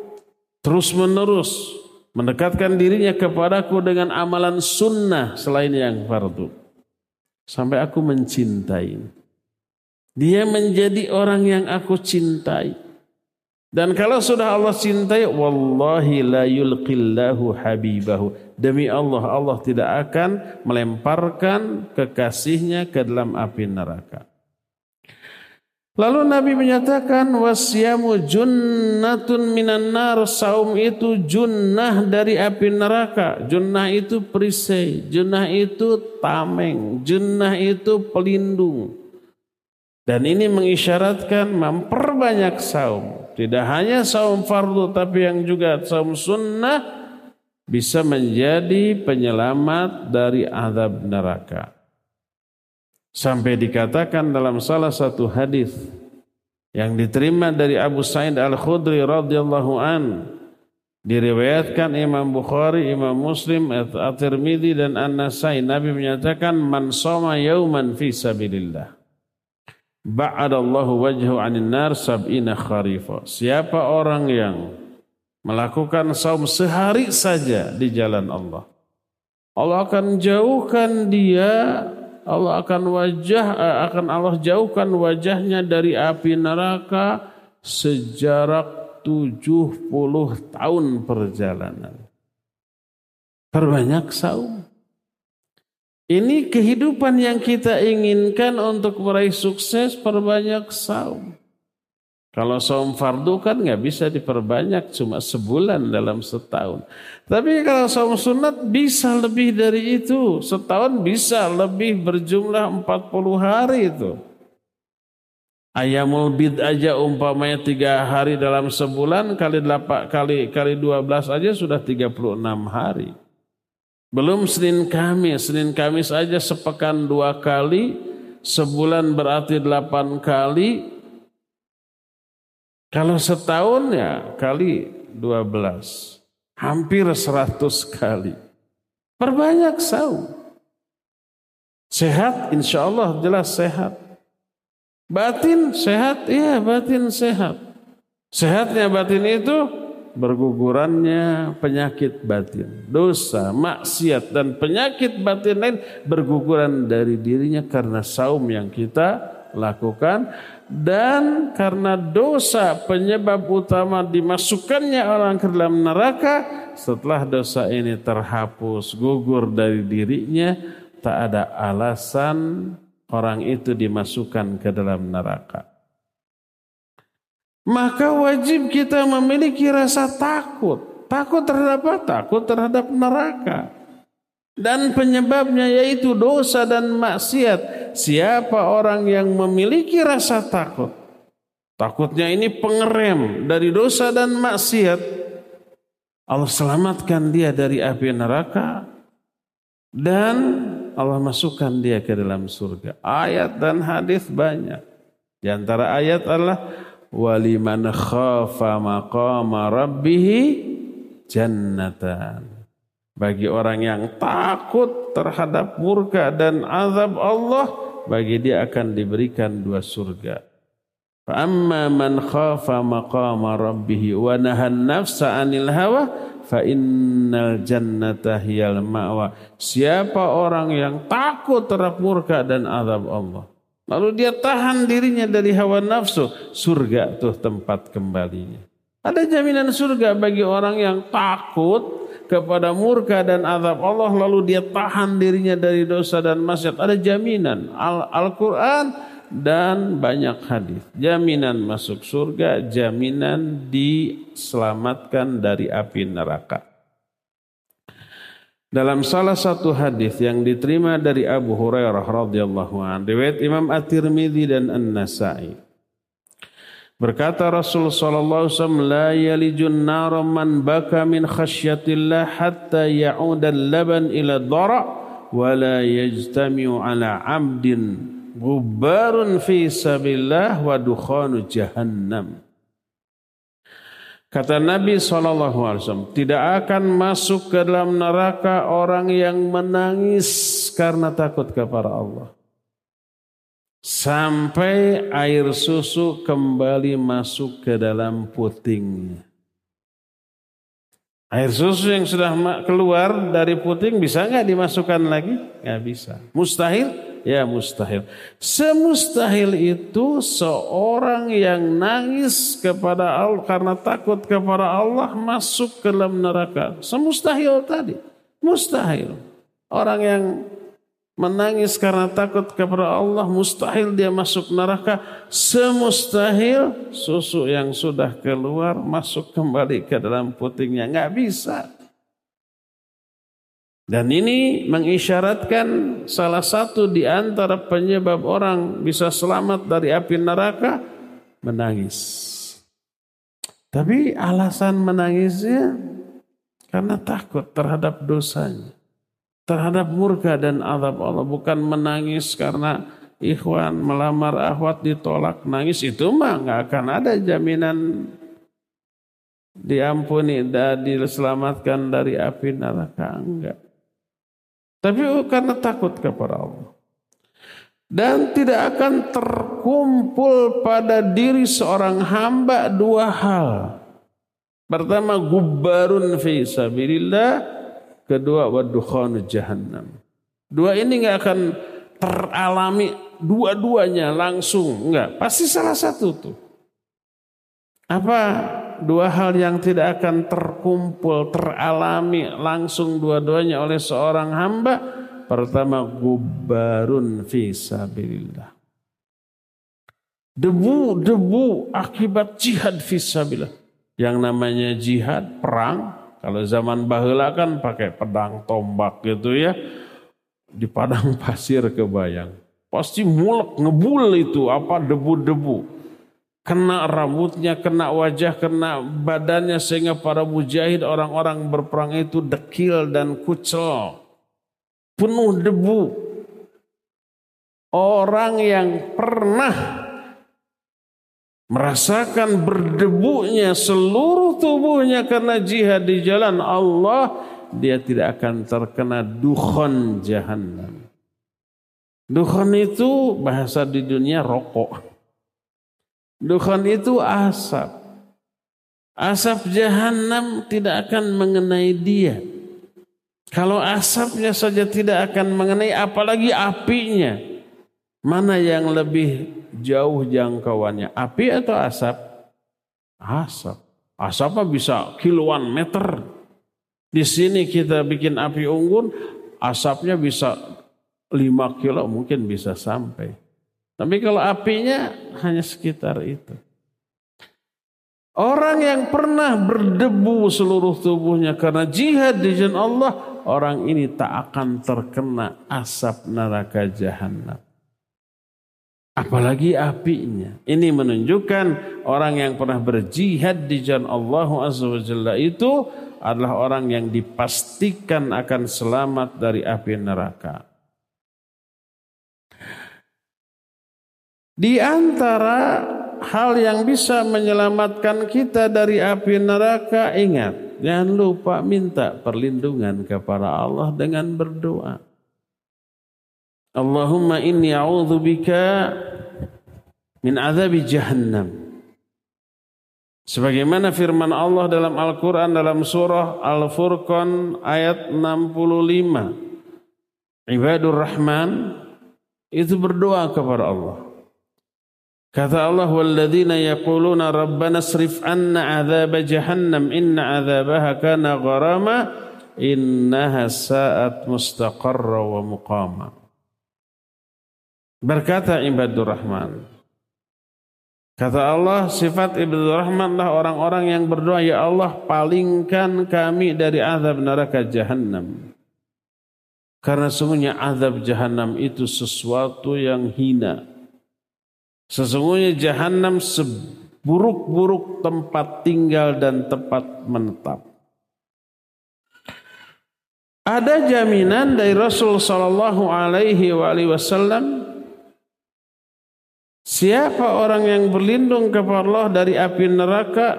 terus menerus mendekatkan dirinya kepadaku dengan amalan sunnah selain yang fardu. Sampai aku mencintai. Dia menjadi orang yang aku cintai. Dan kalau sudah Allah cintai, wallahi la yulqillahu habibahu. Demi Allah, Allah tidak akan melemparkan kekasihnya ke dalam api neraka. Lalu Nabi menyatakan wasyamu junnatun minan nar saum itu junnah dari api neraka. Junnah itu perisai, junnah itu tameng, junnah itu pelindung. Dan ini mengisyaratkan memperbanyak saum. Tidak hanya saum fardu tapi yang juga saum sunnah bisa menjadi penyelamat dari azab neraka. Sampai dikatakan dalam salah satu hadis yang diterima dari Abu Sa'id Al-Khudri radhiyallahu an diriwayatkan Imam Bukhari, Imam Muslim, At-Tirmidzi dan An-Nasai Nabi menyatakan man soma yauman fi sabilillah ba'adallahu wajhu 'anil nar sab'ina kharifa. Siapa orang yang melakukan saum sehari saja di jalan Allah Allah akan jauhkan dia Allah akan wajah akan Allah jauhkan wajahnya dari api neraka sejarak 70 tahun perjalanan. Perbanyak saum. Ini kehidupan yang kita inginkan untuk meraih sukses perbanyak saum. Kalau saum fardu kan nggak bisa diperbanyak cuma sebulan dalam setahun. Tapi kalau saum sunat bisa lebih dari itu. Setahun bisa lebih berjumlah 40 hari itu. Ayamul bid aja umpamanya tiga hari dalam sebulan kali delapan kali kali dua belas aja sudah 36 hari. Belum Senin Kamis, Senin Kamis aja sepekan dua kali, sebulan berarti delapan kali. Kalau setahun ya kali dua belas, hampir seratus kali. Perbanyak saum. Sehat, insya Allah jelas sehat. Batin sehat, iya batin sehat. Sehatnya batin itu bergugurannya penyakit batin, dosa, maksiat dan penyakit batin lain berguguran dari dirinya karena saum yang kita lakukan dan karena dosa penyebab utama dimasukkannya orang ke dalam neraka setelah dosa ini terhapus gugur dari dirinya tak ada alasan orang itu dimasukkan ke dalam neraka maka wajib kita memiliki rasa takut. Takut terhadap apa? Takut terhadap neraka. Dan penyebabnya yaitu dosa dan maksiat. Siapa orang yang memiliki rasa takut? Takutnya ini pengerem dari dosa dan maksiat. Allah selamatkan dia dari api neraka dan Allah masukkan dia ke dalam surga. Ayat dan hadis banyak. Di antara ayat adalah waliman khafa maqama rabbih jannatan. Bagi orang yang takut terhadap murka dan azab Allah, bagi dia akan diberikan dua surga. Amma man khafa maqama rabbih wa nahan nafsa 'anil hawa fa innal jannata hiyal ma'wa. Siapa orang yang takut terhadap murka dan azab Allah, Lalu dia tahan dirinya dari hawa nafsu. Surga tuh tempat kembalinya. Ada jaminan surga bagi orang yang takut kepada murka dan azab Allah. Lalu dia tahan dirinya dari dosa dan maksiat. Ada jaminan. Al-Quran dan banyak hadis. Jaminan masuk surga, jaminan diselamatkan dari api neraka. Dalam salah satu hadis yang diterima dari Abu Hurairah radhiyallahu an, riwayat Imam At-Tirmidzi dan An-Nasa'i. Berkata Rasul sallallahu alaihi wasallam, "La yalijun nar man baka min khasyatillah hatta ya'uda al-laban ila dhara wa la yajtami'u ala 'abdin gubbarun fi sabilillah wa dukhanu jahannam." Kata Nabi SAW, tidak akan masuk ke dalam neraka orang yang menangis karena takut kepada Allah. Sampai air susu kembali masuk ke dalam putingnya. Air susu yang sudah keluar dari puting bisa nggak dimasukkan lagi? Nggak bisa. Mustahil? Ya mustahil. Semustahil itu seorang yang nangis kepada Allah karena takut kepada Allah masuk ke dalam neraka. Semustahil tadi. Mustahil. Orang yang menangis karena takut kepada Allah mustahil dia masuk neraka. Semustahil susu yang sudah keluar masuk kembali ke dalam putingnya. Nggak bisa. Dan ini mengisyaratkan salah satu di antara penyebab orang bisa selamat dari api neraka menangis. Tapi alasan menangisnya karena takut terhadap dosanya. Terhadap murka dan azab Allah. Bukan menangis karena ikhwan melamar ahwat ditolak. Nangis itu mah nggak akan ada jaminan diampuni dan diselamatkan dari api neraka. Enggak. Tapi karena takut kepada Allah. Dan tidak akan terkumpul pada diri seorang hamba dua hal. Pertama gubarun fi sabilillah, kedua wadukhanu jahannam. Dua ini nggak akan teralami dua-duanya langsung, enggak. Pasti salah satu tuh. Apa dua hal yang tidak akan terkumpul, teralami langsung dua-duanya oleh seorang hamba. Pertama, gubarun fi sabilillah. Debu-debu akibat jihad fisabilillah. Yang namanya jihad, perang. Kalau zaman bahula kan pakai pedang, tombak gitu ya. Di padang <laughs> pasir kebayang. Pasti mulek, ngebul itu apa debu-debu. Kena rambutnya, kena wajah, kena badannya sehingga para mujahid orang-orang berperang itu dekil dan kucel. Penuh debu. Orang yang pernah merasakan berdebunya seluruh tubuhnya karena jihad di jalan Allah, dia tidak akan terkena dukhon jahannam. Dukhon itu bahasa di dunia rokok. Dukhon itu asap. Asap jahanam tidak akan mengenai dia. Kalau asapnya saja tidak akan mengenai apalagi apinya. Mana yang lebih jauh jangkauannya? Api atau asap? Asap. Asapnya bisa kiloan meter. Di sini kita bikin api unggun, asapnya bisa 5 kilo mungkin bisa sampai. Tapi kalau apinya hanya sekitar itu. Orang yang pernah berdebu seluruh tubuhnya karena jihad di jalan Allah, orang ini tak akan terkena asap neraka jahanam apalagi apinya. Ini menunjukkan orang yang pernah berjihad di jalan Allah Azza itu adalah orang yang dipastikan akan selamat dari api neraka. Di antara hal yang bisa menyelamatkan kita dari api neraka, ingat, jangan lupa minta perlindungan kepada Allah dengan berdoa. Allahumma inni a'udzubika min azabi jahannam. Sebagaimana firman Allah dalam Al-Quran dalam surah Al-Furqan ayat 65. Ibadur Rahman itu berdoa kepada Allah. Kata Allah, "Walladzina yaquluna rabbana srif anna adzab jahannam inna adzabaha kana gharama innaha sa'at mustaqarra wa muqama." Berkata Ibadur Rahman, Kata Allah, sifat Ibnu Rahman lah orang-orang yang berdoa, Ya Allah palingkan kami dari azab neraka jahanam. Karena sungguhnya azab jahanam itu sesuatu yang hina. Sesungguhnya jahanam seburuk-buruk tempat tinggal dan tempat menetap. Ada jaminan dari Rasul Sallallahu Alaihi Wasallam Siapa orang yang berlindung kepada Allah dari api neraka,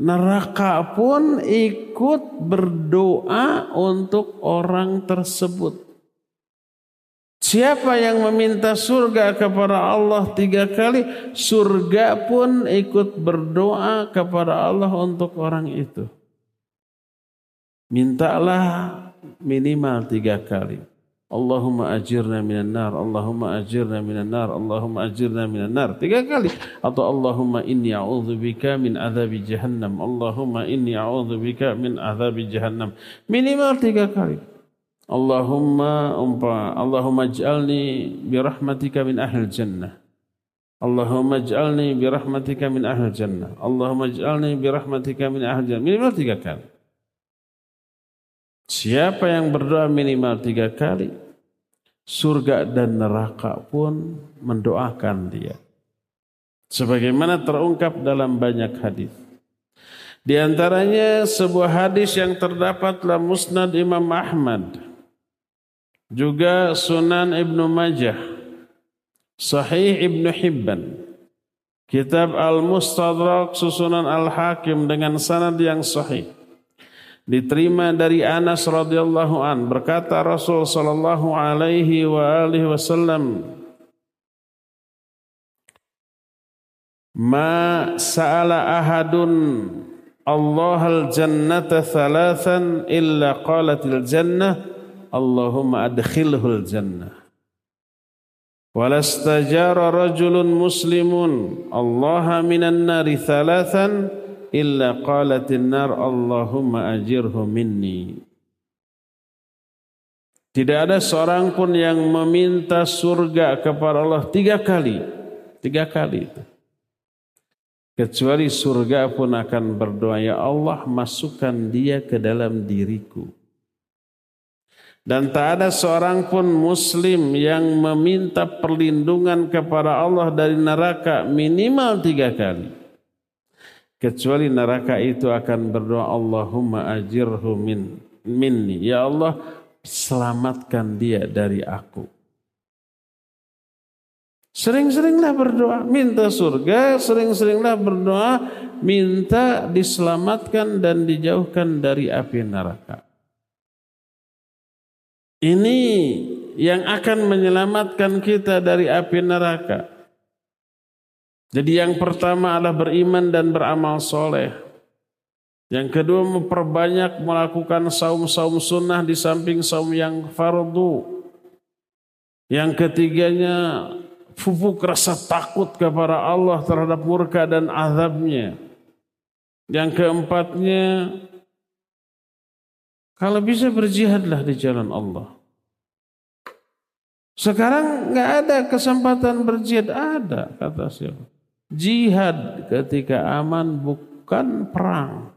neraka pun ikut berdoa untuk orang tersebut. Siapa yang meminta surga kepada Allah tiga kali, surga pun ikut berdoa kepada Allah untuk orang itu. Mintalah minimal tiga kali. Allahumma ajirna minan nar, Allahumma ajirna minan nar, Allahumma ajirna minan nar. Tiga kali. Atau Allahumma inni a'udzubika min azabi jahannam. Allahumma inni a'udzubika min azabi jahannam. Minimal tiga kali. Allahumma umpa, Allahumma ij'alni bi rahmatika min ahli jannah. Allahumma ij'alni bi rahmatika min ahli jannah. Allahumma ij'alni bi rahmatika min ahli jannah. Minimal tiga kali. Siapa yang berdoa minimal tiga kali, surga dan neraka pun mendoakan dia. Sebagaimana terungkap dalam banyak hadis. Di antaranya sebuah hadis yang terdapat dalam Musnad Imam Ahmad, juga Sunan Ibnu Majah, Sahih Ibnu Hibban, Kitab Al-Mustadrak Susunan Al-Hakim dengan sanad yang sahih diterima dari Anas radhiyallahu an. Berkata Rasul sallallahu alaihi wa alihi wasallam Ma sa'ala ahadun Allah al-jannata thalathan illa qalatil jannah Allahumma adkhilhul jannah. Walastajara rajulun muslimun Allah minan nari thalathan illa qalatin nar Allahumma ajirhu minni. Tidak ada seorang pun yang meminta surga kepada Allah tiga kali. Tiga kali. Kecuali surga pun akan berdoa, Ya Allah masukkan dia ke dalam diriku. Dan tak ada seorang pun muslim yang meminta perlindungan kepada Allah dari neraka minimal tiga kali. Kecuali neraka itu akan berdoa Allahumma ajirhu min, minni. Ya Allah selamatkan dia dari aku. Sering-seringlah berdoa, minta surga, sering-seringlah berdoa, minta diselamatkan dan dijauhkan dari api neraka. Ini yang akan menyelamatkan kita dari api neraka. Jadi yang pertama adalah beriman dan beramal soleh. Yang kedua memperbanyak melakukan saum-saum sunnah di samping saum yang fardu. Yang ketiganya pupuk rasa takut kepada Allah terhadap murka dan azabnya. Yang keempatnya kalau bisa berjihadlah di jalan Allah. Sekarang nggak ada kesempatan berjihad ada kata siapa? Jihad ketika aman bukan perang.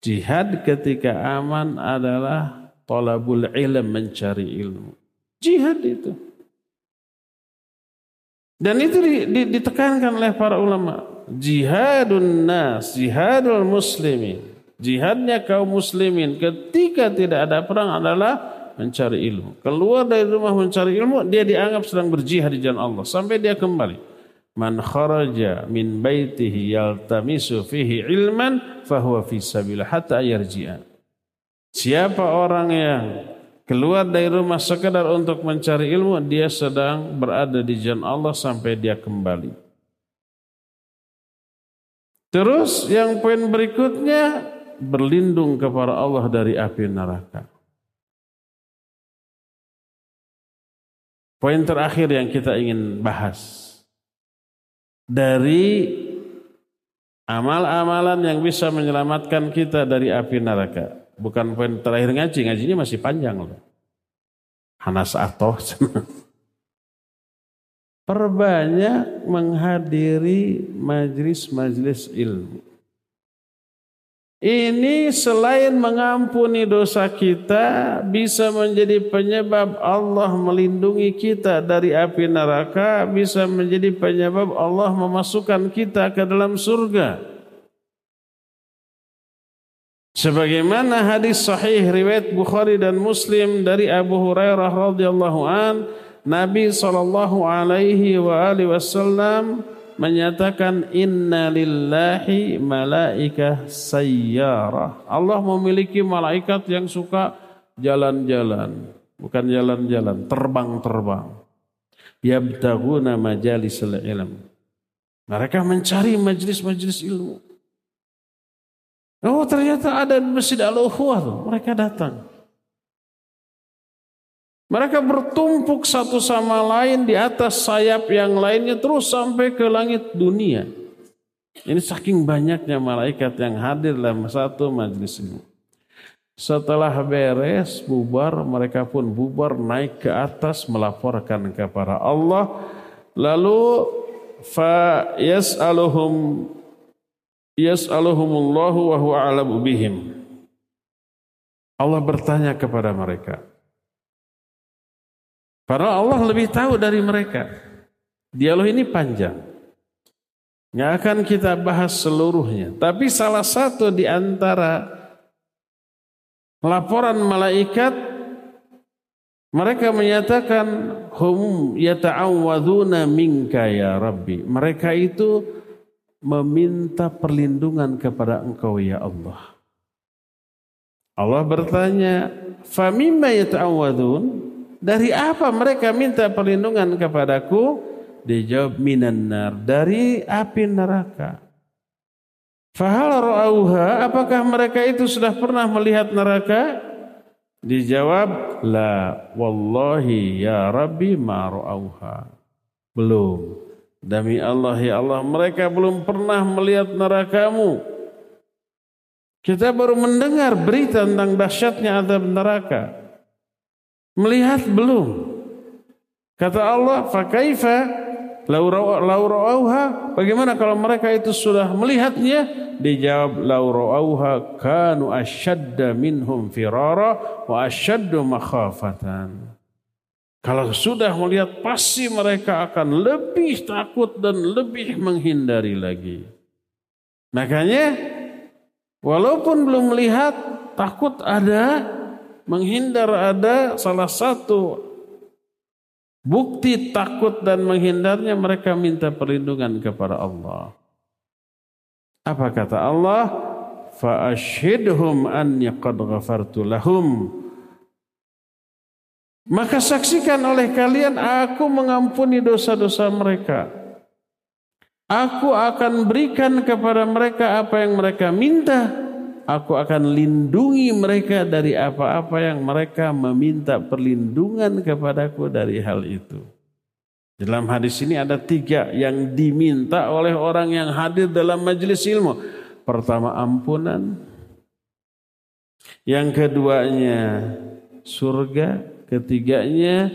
Jihad ketika aman adalah tolabul ilm mencari ilmu. Jihad itu. Dan itu ditekankan oleh para ulama. Jihadun nas, jihadul muslimin Jihadnya kaum muslimin ketika tidak ada perang adalah mencari ilmu. Keluar dari rumah mencari ilmu, dia dianggap sedang berjihad di jalan Allah sampai dia kembali. Man kharaja min baitihi yaltamisu fihi ilman fahuwa fi sabillah hatta yarji'a. Siapa orang yang keluar dari rumah sekedar untuk mencari ilmu, dia sedang berada di jalan Allah sampai dia kembali. Terus yang poin berikutnya berlindung kepada Allah dari api neraka. Poin terakhir yang kita ingin bahas dari amal-amalan yang bisa menyelamatkan kita dari api neraka. Bukan poin terakhir ngaji, ngajinya masih panjang loh. Hanas atoh. <laughs> Perbanyak menghadiri majlis-majlis ilmu. Ini selain mengampuni dosa kita bisa menjadi penyebab Allah melindungi kita dari api neraka, bisa menjadi penyebab Allah memasukkan kita ke dalam surga. Sebagaimana hadis sahih riwayat Bukhari dan Muslim dari Abu Hurairah radhiyallahu an, Nabi sallallahu alaihi wasallam menyatakan inna lillahi malaikah sayyarah. Allah memiliki malaikat yang suka jalan-jalan, bukan jalan-jalan, terbang-terbang. Yabtaguna majalis ilm. Mereka mencari majlis-majlis ilmu. Oh ternyata ada Masjid Al-Ukhwah Mereka datang. Mereka bertumpuk satu sama lain di atas sayap yang lainnya terus sampai ke langit dunia. Ini saking banyaknya malaikat yang hadir dalam satu majlis ini. Setelah beres bubar, mereka pun bubar naik ke atas melaporkan kepada Allah. Lalu fa yas'aluhum yas'aluhumullahu wa huwa a'lamu bihim. Allah bertanya kepada mereka, Padahal Allah lebih tahu dari mereka. Dialog ini panjang. Nggak akan kita bahas seluruhnya. Tapi salah satu di antara laporan malaikat mereka menyatakan hum yata'awwaduna minka ya Rabbi. Mereka itu meminta perlindungan kepada Engkau ya Allah. Allah bertanya, "Famimma yata'awwadun?" Dari apa mereka minta perlindungan kepadaku? Dijawab minan nar. Dari api neraka. Fahal ra'auha, apakah mereka itu sudah pernah melihat neraka? Dijawab, la wallahi ya Rabbi ma ra'auha. Belum. Demi Allah ya Allah, mereka belum pernah melihat nerakamu. Kita baru mendengar berita tentang dahsyatnya adab neraka. Melihat belum. Kata Allah, "Fakaifa Laurauha, bagaimana kalau mereka itu sudah melihatnya? Dijawab laurauha kanu asyadda minhum firara wa asyaddu makhafatan. Kalau sudah melihat pasti mereka akan lebih takut dan lebih menghindari lagi. Makanya walaupun belum melihat takut ada, menghindar ada salah satu Bukti takut dan menghindarnya mereka minta perlindungan kepada Allah. Apa kata Allah? Fa'ashhidhum anni qad ghafartu lahum. Maka saksikan oleh kalian aku mengampuni dosa-dosa mereka. Aku akan berikan kepada mereka apa yang mereka minta aku akan lindungi mereka dari apa-apa yang mereka meminta perlindungan kepadaku dari hal itu. Dalam hadis ini ada tiga yang diminta oleh orang yang hadir dalam majelis ilmu. Pertama ampunan. Yang keduanya surga. Ketiganya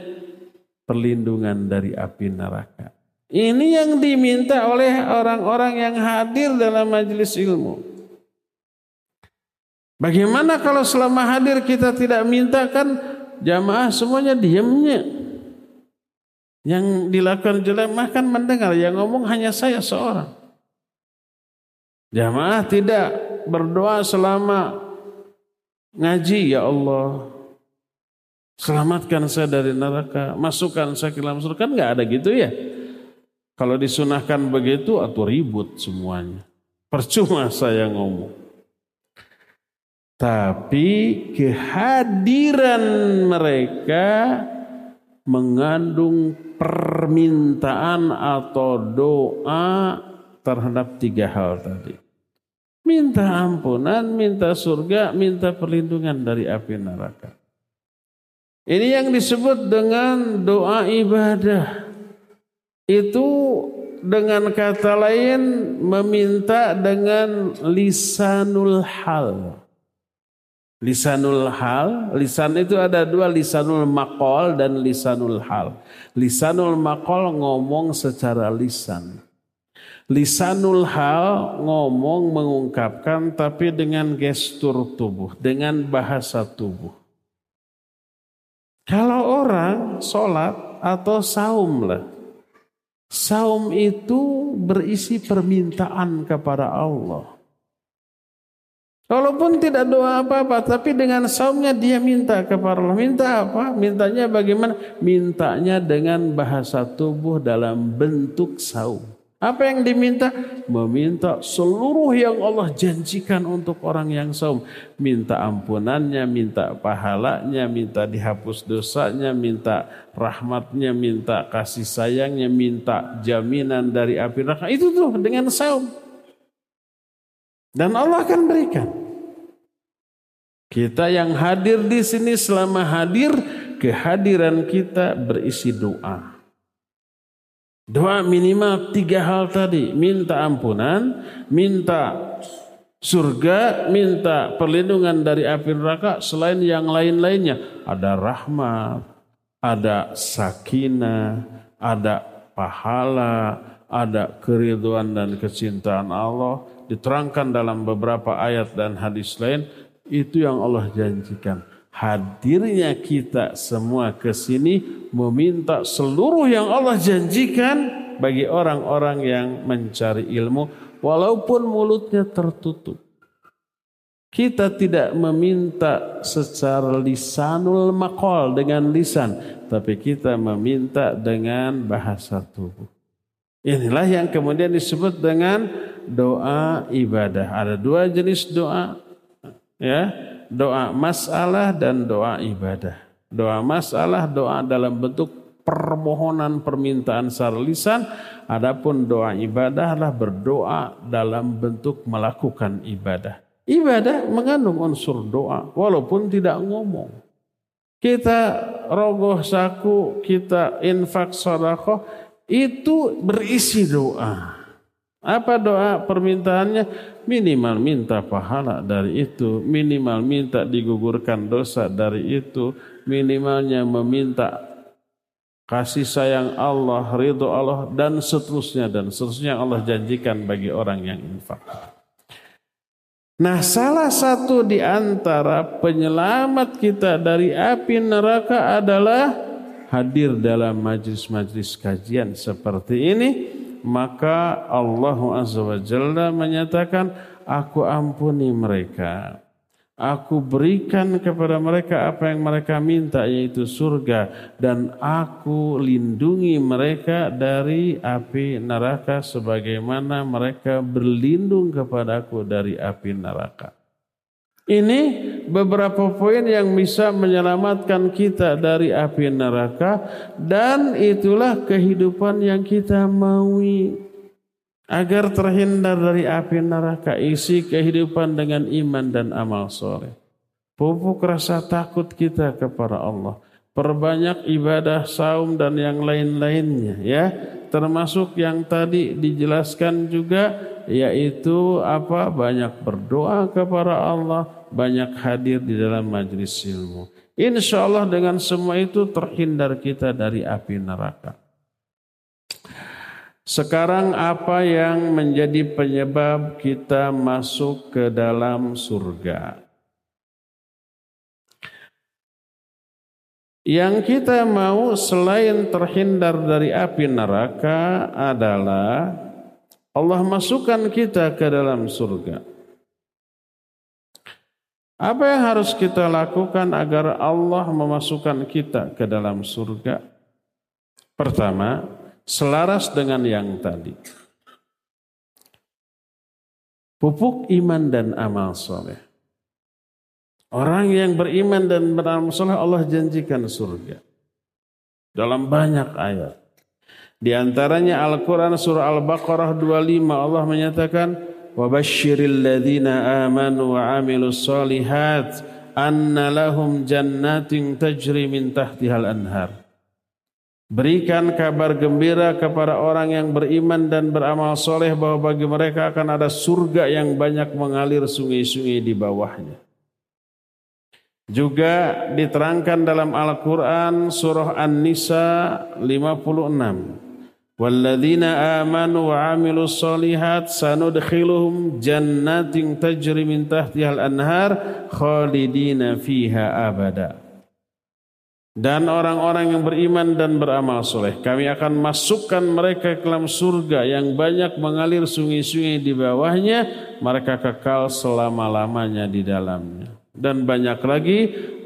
perlindungan dari api neraka. Ini yang diminta oleh orang-orang yang hadir dalam majelis ilmu. Bagaimana kalau selama hadir kita tidak mintakan jamaah semuanya diamnya. Yang dilakukan jemaah kan mendengar, yang ngomong hanya saya seorang. Jamaah tidak berdoa selama ngaji ya Allah. Selamatkan saya dari neraka, masukkan saya ke dalam surga. Kan nggak ada gitu ya. Kalau disunahkan begitu atau ribut semuanya. Percuma saya ngomong. Tapi kehadiran mereka mengandung permintaan atau doa terhadap tiga hal tadi. Minta ampunan, minta surga, minta perlindungan dari api neraka. Ini yang disebut dengan doa ibadah. Itu dengan kata lain meminta dengan lisanul hal. Lisanul hal, lisan itu ada dua, lisanul makol dan lisanul hal. Lisanul makol ngomong secara lisan. Lisanul hal ngomong mengungkapkan tapi dengan gestur tubuh, dengan bahasa tubuh. Kalau orang sholat atau saum lah. Saum itu berisi permintaan kepada Allah. Walaupun tidak doa apa-apa, tapi dengan saumnya dia minta kepada Allah. Minta apa? Mintanya bagaimana? Mintanya dengan bahasa tubuh dalam bentuk saum. Apa yang diminta? Meminta seluruh yang Allah janjikan untuk orang yang saum. Minta ampunannya, minta pahalanya, minta dihapus dosanya, minta rahmatnya, minta kasih sayangnya, minta jaminan dari api neraka. Itu tuh dengan saum. Dan Allah akan berikan. Kita yang hadir di sini selama hadir, kehadiran kita berisi doa. Doa minimal tiga hal tadi. Minta ampunan, minta surga, minta perlindungan dari api neraka. Selain yang lain-lainnya. Ada rahmat, ada sakinah, ada pahala, ada keriduan dan kecintaan Allah diterangkan dalam beberapa ayat dan hadis lain itu yang Allah janjikan. Hadirnya kita semua ke sini meminta seluruh yang Allah janjikan bagi orang-orang yang mencari ilmu walaupun mulutnya tertutup. Kita tidak meminta secara lisanul makol dengan lisan tapi kita meminta dengan bahasa tubuh. Inilah yang kemudian disebut dengan doa ibadah. Ada dua jenis doa, ya, doa masalah dan doa ibadah. Doa masalah doa dalam bentuk permohonan permintaan secara adapun doa ibadah adalah berdoa dalam bentuk melakukan ibadah. Ibadah mengandung unsur doa walaupun tidak ngomong. kita rogoh saku, kita infak sodakoh, itu berisi doa. Apa doa permintaannya? Minimal minta pahala dari itu, minimal minta digugurkan dosa dari itu, minimalnya meminta kasih sayang Allah, ridho Allah, dan seterusnya dan seterusnya Allah janjikan bagi orang yang infak. Nah, salah satu di antara penyelamat kita dari api neraka adalah hadir dalam majlis-majlis kajian seperti ini. Maka Allah Azza wa Jalla menyatakan, aku ampuni mereka. Aku berikan kepada mereka apa yang mereka minta yaitu surga dan aku lindungi mereka dari api neraka sebagaimana mereka berlindung kepadaku dari api neraka. Ini beberapa poin yang bisa menyelamatkan kita dari api neraka dan itulah kehidupan yang kita maui agar terhindar dari api neraka isi kehidupan dengan iman dan amal soleh. Pupuk rasa takut kita kepada Allah. Perbanyak ibadah saum dan yang lain-lainnya ya. Termasuk yang tadi dijelaskan juga yaitu apa banyak berdoa kepada Allah, banyak hadir di dalam majlis ilmu. Insya Allah dengan semua itu terhindar kita dari api neraka. Sekarang apa yang menjadi penyebab kita masuk ke dalam surga? Yang kita mau selain terhindar dari api neraka adalah Allah masukkan kita ke dalam surga. Apa yang harus kita lakukan agar Allah memasukkan kita ke dalam surga? Pertama, selaras dengan yang tadi. Pupuk iman dan amal soleh. Orang yang beriman dan beramal soleh Allah janjikan surga. Dalam banyak ayat. Di antaranya Al-Quran surah Al-Baqarah 25 Allah menyatakan وَبَشِّرِ الَّذِينَ آمَنُوا وَعَمِلُوا الصَّالِحَاتِ أَنَّ لَهُمْ جَنَّاتٍ تَجْرِي مِنْ تَحْتِهَا الْأَنْهَارِ Berikan kabar gembira kepada orang yang beriman dan beramal soleh bahwa bagi mereka akan ada surga yang banyak mengalir sungai-sungai di bawahnya. Juga diterangkan dalam Al-Quran surah An-Nisa 56. Amanu wa amilu salihat sanudkhiluhum jannatin tajri min tahtihal anhar khalidina fiha abada. Dan orang-orang yang beriman dan beramal soleh. Kami akan masukkan mereka ke dalam surga yang banyak mengalir sungai-sungai di bawahnya. Mereka kekal selama-lamanya di dalamnya. Dan banyak lagi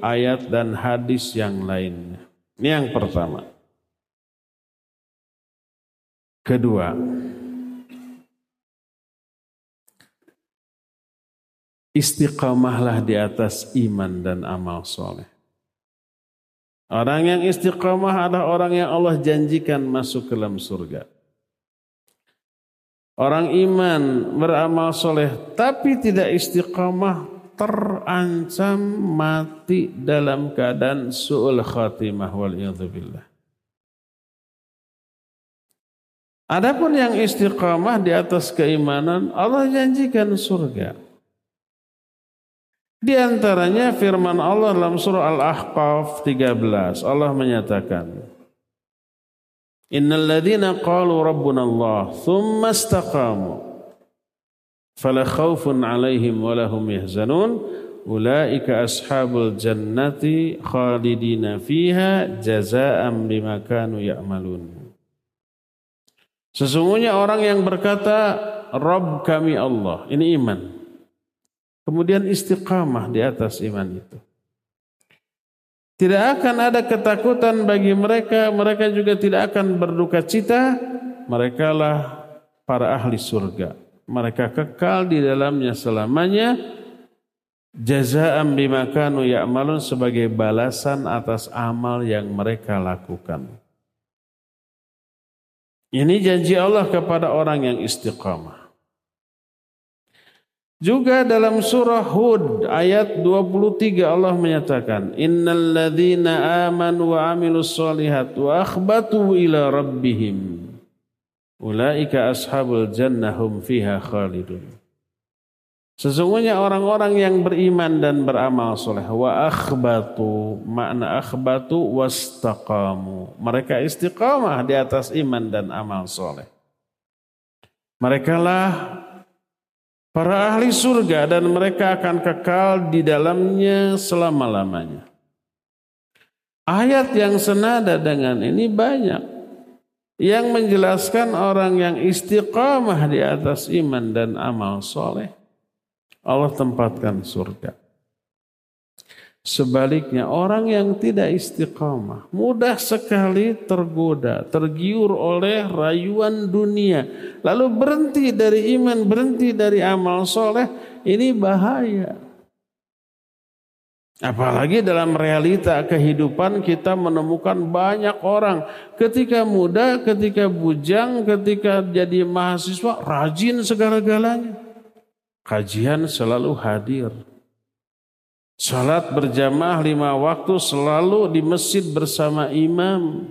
ayat dan hadis yang lainnya. Ini yang pertama. Kedua. Istiqamahlah di atas iman dan amal soleh. Orang yang istiqamah adalah orang yang Allah janjikan masuk ke dalam surga. Orang iman beramal soleh tapi tidak istiqamah terancam mati dalam keadaan su'ul khatimah wal billah. Adapun yang istiqamah di atas keimanan Allah janjikan surga. Di antaranya firman Allah dalam surah Al-Ahqaf 13. Allah menyatakan, Innal ladzina qalu rabbuna Allah thumma istaqamu fala khaufun 'alaihim wa lahum yahzanun ulaika ashabul jannati khalidina fiha jazaa'an bima kanu ya'malun. Sesungguhnya orang yang berkata Rabb kami Allah, ini iman. Kemudian istiqamah di atas iman itu. Tidak akan ada ketakutan bagi mereka, mereka juga tidak akan berduka cita. Mereka lah para ahli surga. Mereka kekal di dalamnya selamanya. Jazaan bima kanu ya'malun sebagai balasan atas amal yang mereka lakukan. Ini janji Allah kepada orang yang istiqamah. Juga dalam surah Hud ayat 23 Allah menyatakan innal ladzina amanu wa amilus solihat wa akhbatu ila rabbihim ulaika ashabul jannah hum fiha khalidun. Sesungguhnya orang-orang yang beriman dan beramal soleh wa akhbatu makna akhbatu wastaqamu mereka istiqamah di atas iman dan amal soleh. Mereka lah para ahli surga dan mereka akan kekal di dalamnya selama-lamanya. Ayat yang senada dengan ini banyak yang menjelaskan orang yang istiqamah di atas iman dan amal soleh. Allah tempatkan surga. Sebaliknya orang yang tidak istiqamah mudah sekali tergoda, tergiur oleh rayuan dunia. Lalu berhenti dari iman, berhenti dari amal soleh. Ini bahaya. Apalagi dalam realita kehidupan kita menemukan banyak orang ketika muda, ketika bujang, ketika jadi mahasiswa rajin segala-galanya. Kajian selalu hadir Salat berjamaah lima waktu selalu di masjid bersama imam.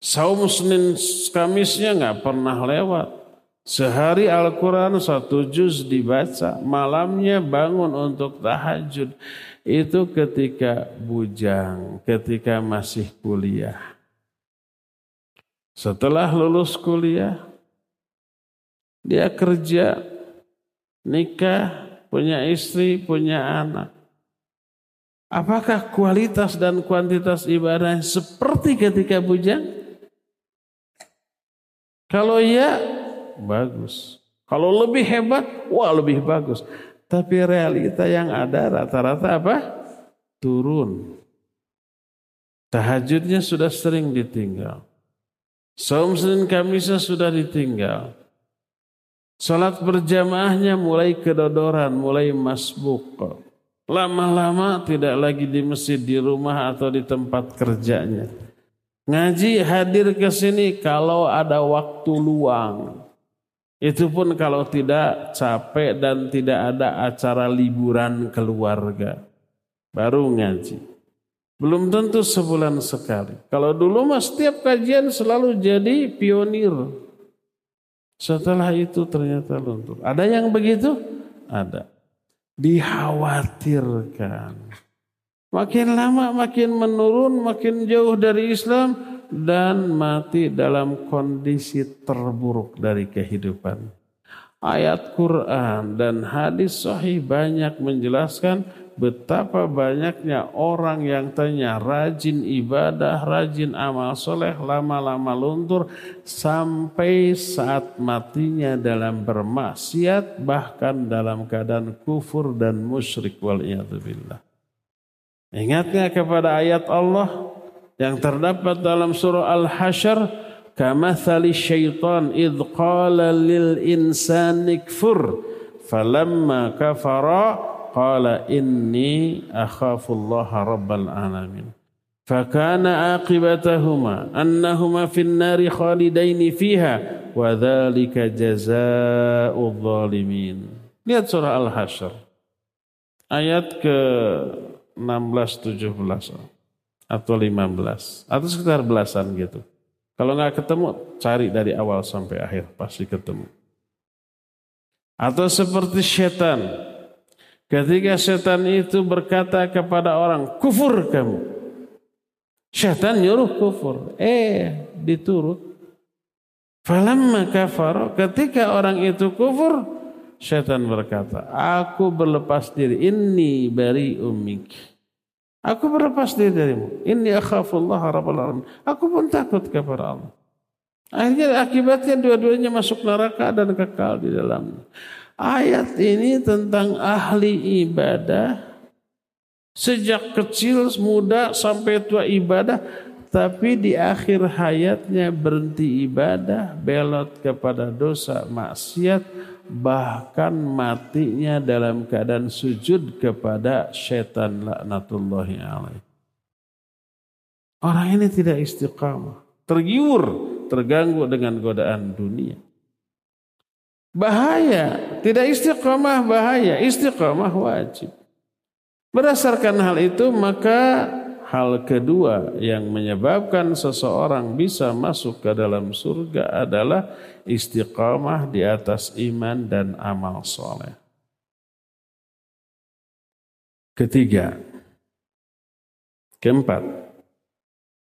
Saum Senin Kamisnya nggak pernah lewat. Sehari Al-Quran satu juz dibaca. Malamnya bangun untuk tahajud. Itu ketika bujang, ketika masih kuliah. Setelah lulus kuliah, dia kerja, nikah, punya istri, punya anak. Apakah kualitas dan kuantitas ibadah seperti ketika bujang? Kalau iya, bagus. Kalau lebih hebat, wah lebih bagus. Tapi realita yang ada rata-rata apa? Turun. Tahajudnya sudah sering ditinggal. Saum Senin Kamisnya sudah ditinggal. Salat berjamaahnya mulai kedodoran, mulai masbuk. Lama-lama tidak lagi di masjid, di rumah atau di tempat kerjanya. Ngaji hadir ke sini kalau ada waktu luang. Itu pun kalau tidak capek dan tidak ada acara liburan keluarga. Baru ngaji. Belum tentu sebulan sekali. Kalau dulu mas setiap kajian selalu jadi pionir. Setelah itu ternyata luntur. Ada yang begitu? Ada dikhawatirkan. Makin lama makin menurun, makin jauh dari Islam dan mati dalam kondisi terburuk dari kehidupan. Ayat Quran dan hadis sahih banyak menjelaskan betapa banyaknya orang yang tanya rajin ibadah, rajin amal soleh, lama-lama luntur sampai saat matinya dalam bermaksiat bahkan dalam keadaan kufur dan musyrik wal billah. Ingatnya kepada ayat Allah yang terdapat dalam surah Al-Hasyr kamathali syaitan idh qala lil insani kfur falamma kafara qala inni akhafullaha rabbal alamin. Fakana aqibatahuma annahuma fin nari khalidaini fiha wa dhalika jazaa'u dhalimin. Lihat surah al-hasyr ayat ke 16 17 atau 15 atau sekitar belasan gitu. Kalau nggak ketemu, cari dari awal sampai akhir, pasti ketemu. Atau seperti setan Ketika setan itu berkata kepada orang, kufur kamu. Setan nyuruh kufur. Eh, diturut. Falamma kafar, ketika orang itu kufur, setan berkata, aku berlepas diri, ini bari umik. Aku berlepas diri darimu. Ini akhafullah rabbal alamin. Aku pun takut kepada Allah. Akhirnya akibatnya dua-duanya masuk neraka dan kekal di dalamnya. Ayat ini tentang ahli ibadah. Sejak kecil, muda, sampai tua ibadah. Tapi di akhir hayatnya berhenti ibadah, belot kepada dosa maksiat, bahkan matinya dalam keadaan sujud kepada setan laknatullahi alaih. Orang ini tidak istiqamah, tergiur, terganggu dengan godaan dunia. Bahaya, tidak istiqomah bahaya, istiqomah wajib. Berdasarkan hal itu maka hal kedua yang menyebabkan seseorang bisa masuk ke dalam surga adalah istiqamah di atas iman dan amal soleh. Ketiga, keempat,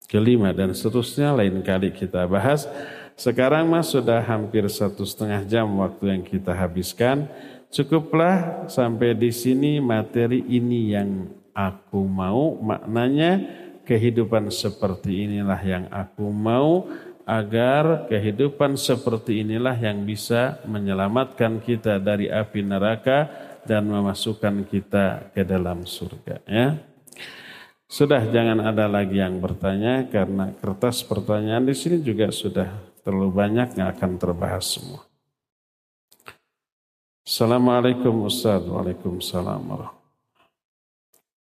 kelima dan seterusnya lain kali kita bahas. Sekarang mas sudah hampir satu setengah jam waktu yang kita habiskan. Cukuplah sampai di sini materi ini yang aku mau. Maknanya kehidupan seperti inilah yang aku mau agar kehidupan seperti inilah yang bisa menyelamatkan kita dari api neraka dan memasukkan kita ke dalam surga ya. Sudah jangan ada lagi yang bertanya karena kertas pertanyaan di sini juga sudah terlalu banyak yang akan terbahas semua. Assalamualaikum Ustaz. Waalaikumsalam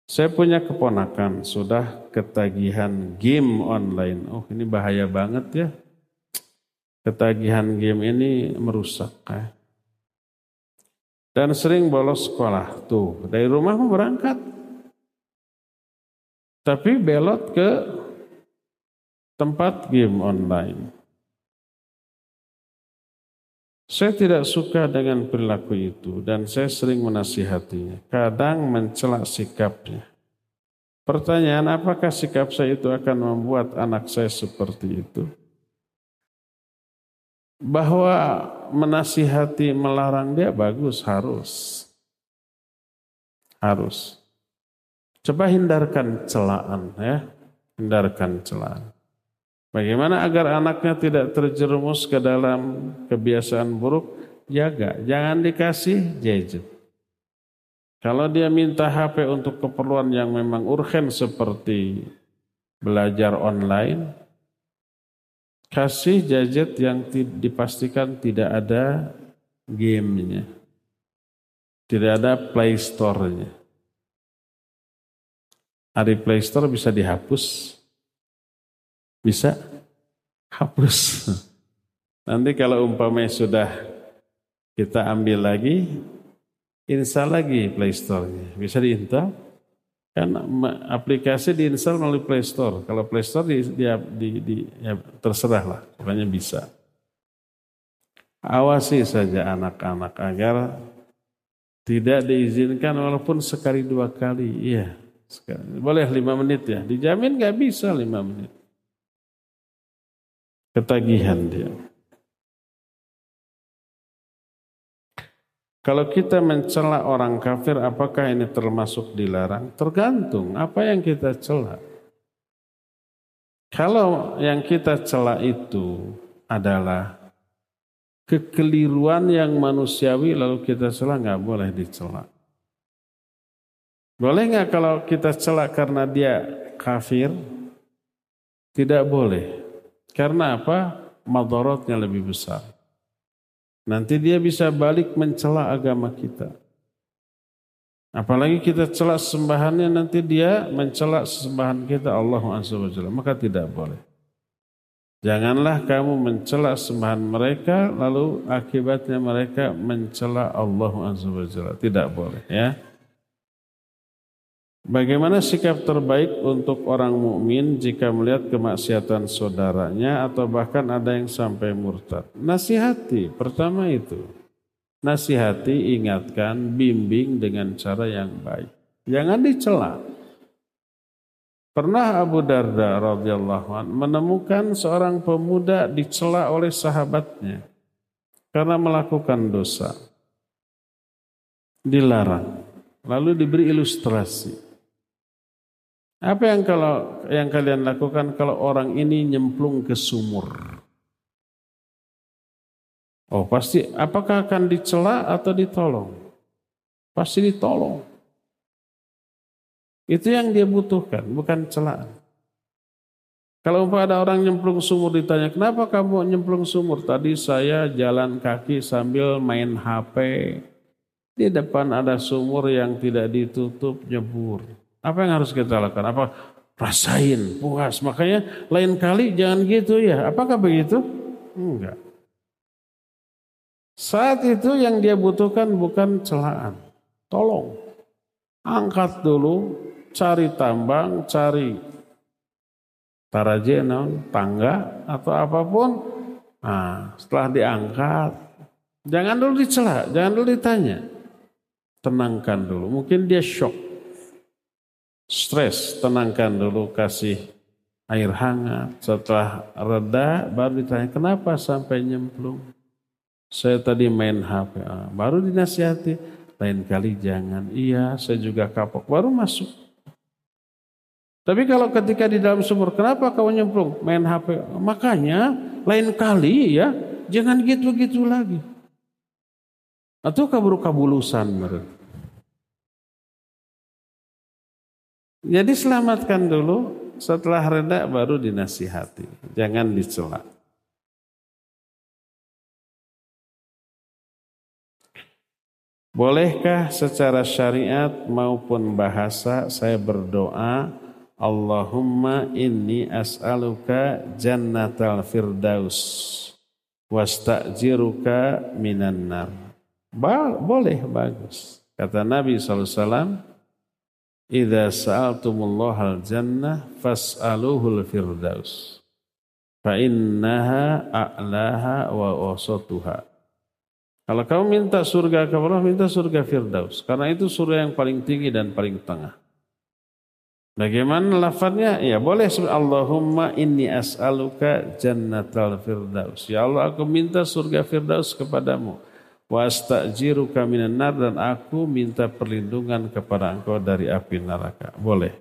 Saya punya keponakan sudah ketagihan game online. Oh ini bahaya banget ya. Ketagihan game ini merusak. Ya. Dan sering bolos sekolah. Tuh dari rumah mau berangkat tapi belot ke tempat game online. Saya tidak suka dengan perilaku itu dan saya sering menasihatinya. Kadang mencela sikapnya. Pertanyaan apakah sikap saya itu akan membuat anak saya seperti itu? Bahwa menasihati melarang dia bagus harus. Harus. Coba hindarkan celaan ya, hindarkan celaan. Bagaimana agar anaknya tidak terjerumus ke dalam kebiasaan buruk? Jaga, jangan dikasih gadget. Kalau dia minta HP untuk keperluan yang memang urgen seperti belajar online, kasih gadget yang dipastikan tidak ada gamenya. Tidak ada Play Store-nya. Ada Play Store bisa dihapus. Bisa hapus. Nanti kalau umpamanya sudah kita ambil lagi, install lagi Play Store-nya. Bisa diinstal. Kan aplikasi diinstal melalui Play Store. Kalau Play Store di, di, di, di ya terserah lah, pokoknya bisa. Awasi saja anak-anak agar tidak diizinkan walaupun sekali dua kali. Iya, boleh lima menit ya. Dijamin nggak bisa lima menit. Ketagihan dia. Kalau kita mencela orang kafir, apakah ini termasuk dilarang? Tergantung apa yang kita cela. Kalau yang kita cela itu adalah kekeliruan yang manusiawi, lalu kita cela nggak boleh dicela. Boleh nggak kalau kita celak karena dia kafir? Tidak boleh. Karena apa? Madorotnya lebih besar. Nanti dia bisa balik mencela agama kita. Apalagi kita celak sembahannya nanti dia mencela sembahan kita Allah SWT. Maka tidak boleh. Janganlah kamu mencela sembahan mereka lalu akibatnya mereka mencela Allah SWT. Tidak boleh ya. Bagaimana sikap terbaik untuk orang mukmin jika melihat kemaksiatan saudaranya atau bahkan ada yang sampai murtad? Nasihati, pertama itu. Nasihati, ingatkan, bimbing dengan cara yang baik. Jangan dicela. Pernah Abu Darda radhiyallahu menemukan seorang pemuda dicela oleh sahabatnya karena melakukan dosa. Dilarang. Lalu diberi ilustrasi. Apa yang kalau yang kalian lakukan kalau orang ini nyemplung ke sumur? Oh pasti apakah akan dicela atau ditolong? Pasti ditolong. Itu yang dia butuhkan, bukan celaan. Kalau ada orang nyemplung sumur ditanya, kenapa kamu nyemplung sumur? Tadi saya jalan kaki sambil main HP. Di depan ada sumur yang tidak ditutup, nyebur. Apa yang harus kita lakukan? Apa rasain, puas. Makanya lain kali jangan gitu ya. Apakah begitu? Enggak. Saat itu yang dia butuhkan bukan celaan. Tolong. Angkat dulu, cari tambang, cari tarajenon, tangga, atau apa pun. Nah, setelah diangkat, jangan dulu dicela, jangan dulu ditanya. Tenangkan dulu, mungkin dia shock. Stres, tenangkan dulu, kasih air hangat. Setelah reda, baru ditanya, kenapa sampai nyemplung? Saya tadi main HP, baru dinasihati. Lain kali jangan. Iya, saya juga kapok. Baru masuk. Tapi kalau ketika di dalam sumur, kenapa kau nyemplung? Main HP. Makanya lain kali ya, jangan gitu-gitu lagi. Atau kabur-kabulusan menurut. Jadi selamatkan dulu, setelah reda baru dinasihati. Jangan dicela. Bolehkah secara syariat maupun bahasa saya berdoa Allahumma inni as'aluka jannatal firdaus wasta'jiruka minan nar. Boleh, bagus. Kata Nabi SAW, Idza sa'altumullaha al-jannah fas'aluhul firdaus. Fa innaha a'laha wa wasatuha. Kalau kamu minta surga ke Allah, minta surga Firdaus. Karena itu surga yang paling tinggi dan paling tengah. Bagaimana lafadznya? Ya boleh Allahumma inni as'aluka jannatal firdaus. Ya Allah aku minta surga firdaus kepadamu. Wa astajiruka minan nar dan aku minta perlindungan kepada engkau dari api neraka. Boleh.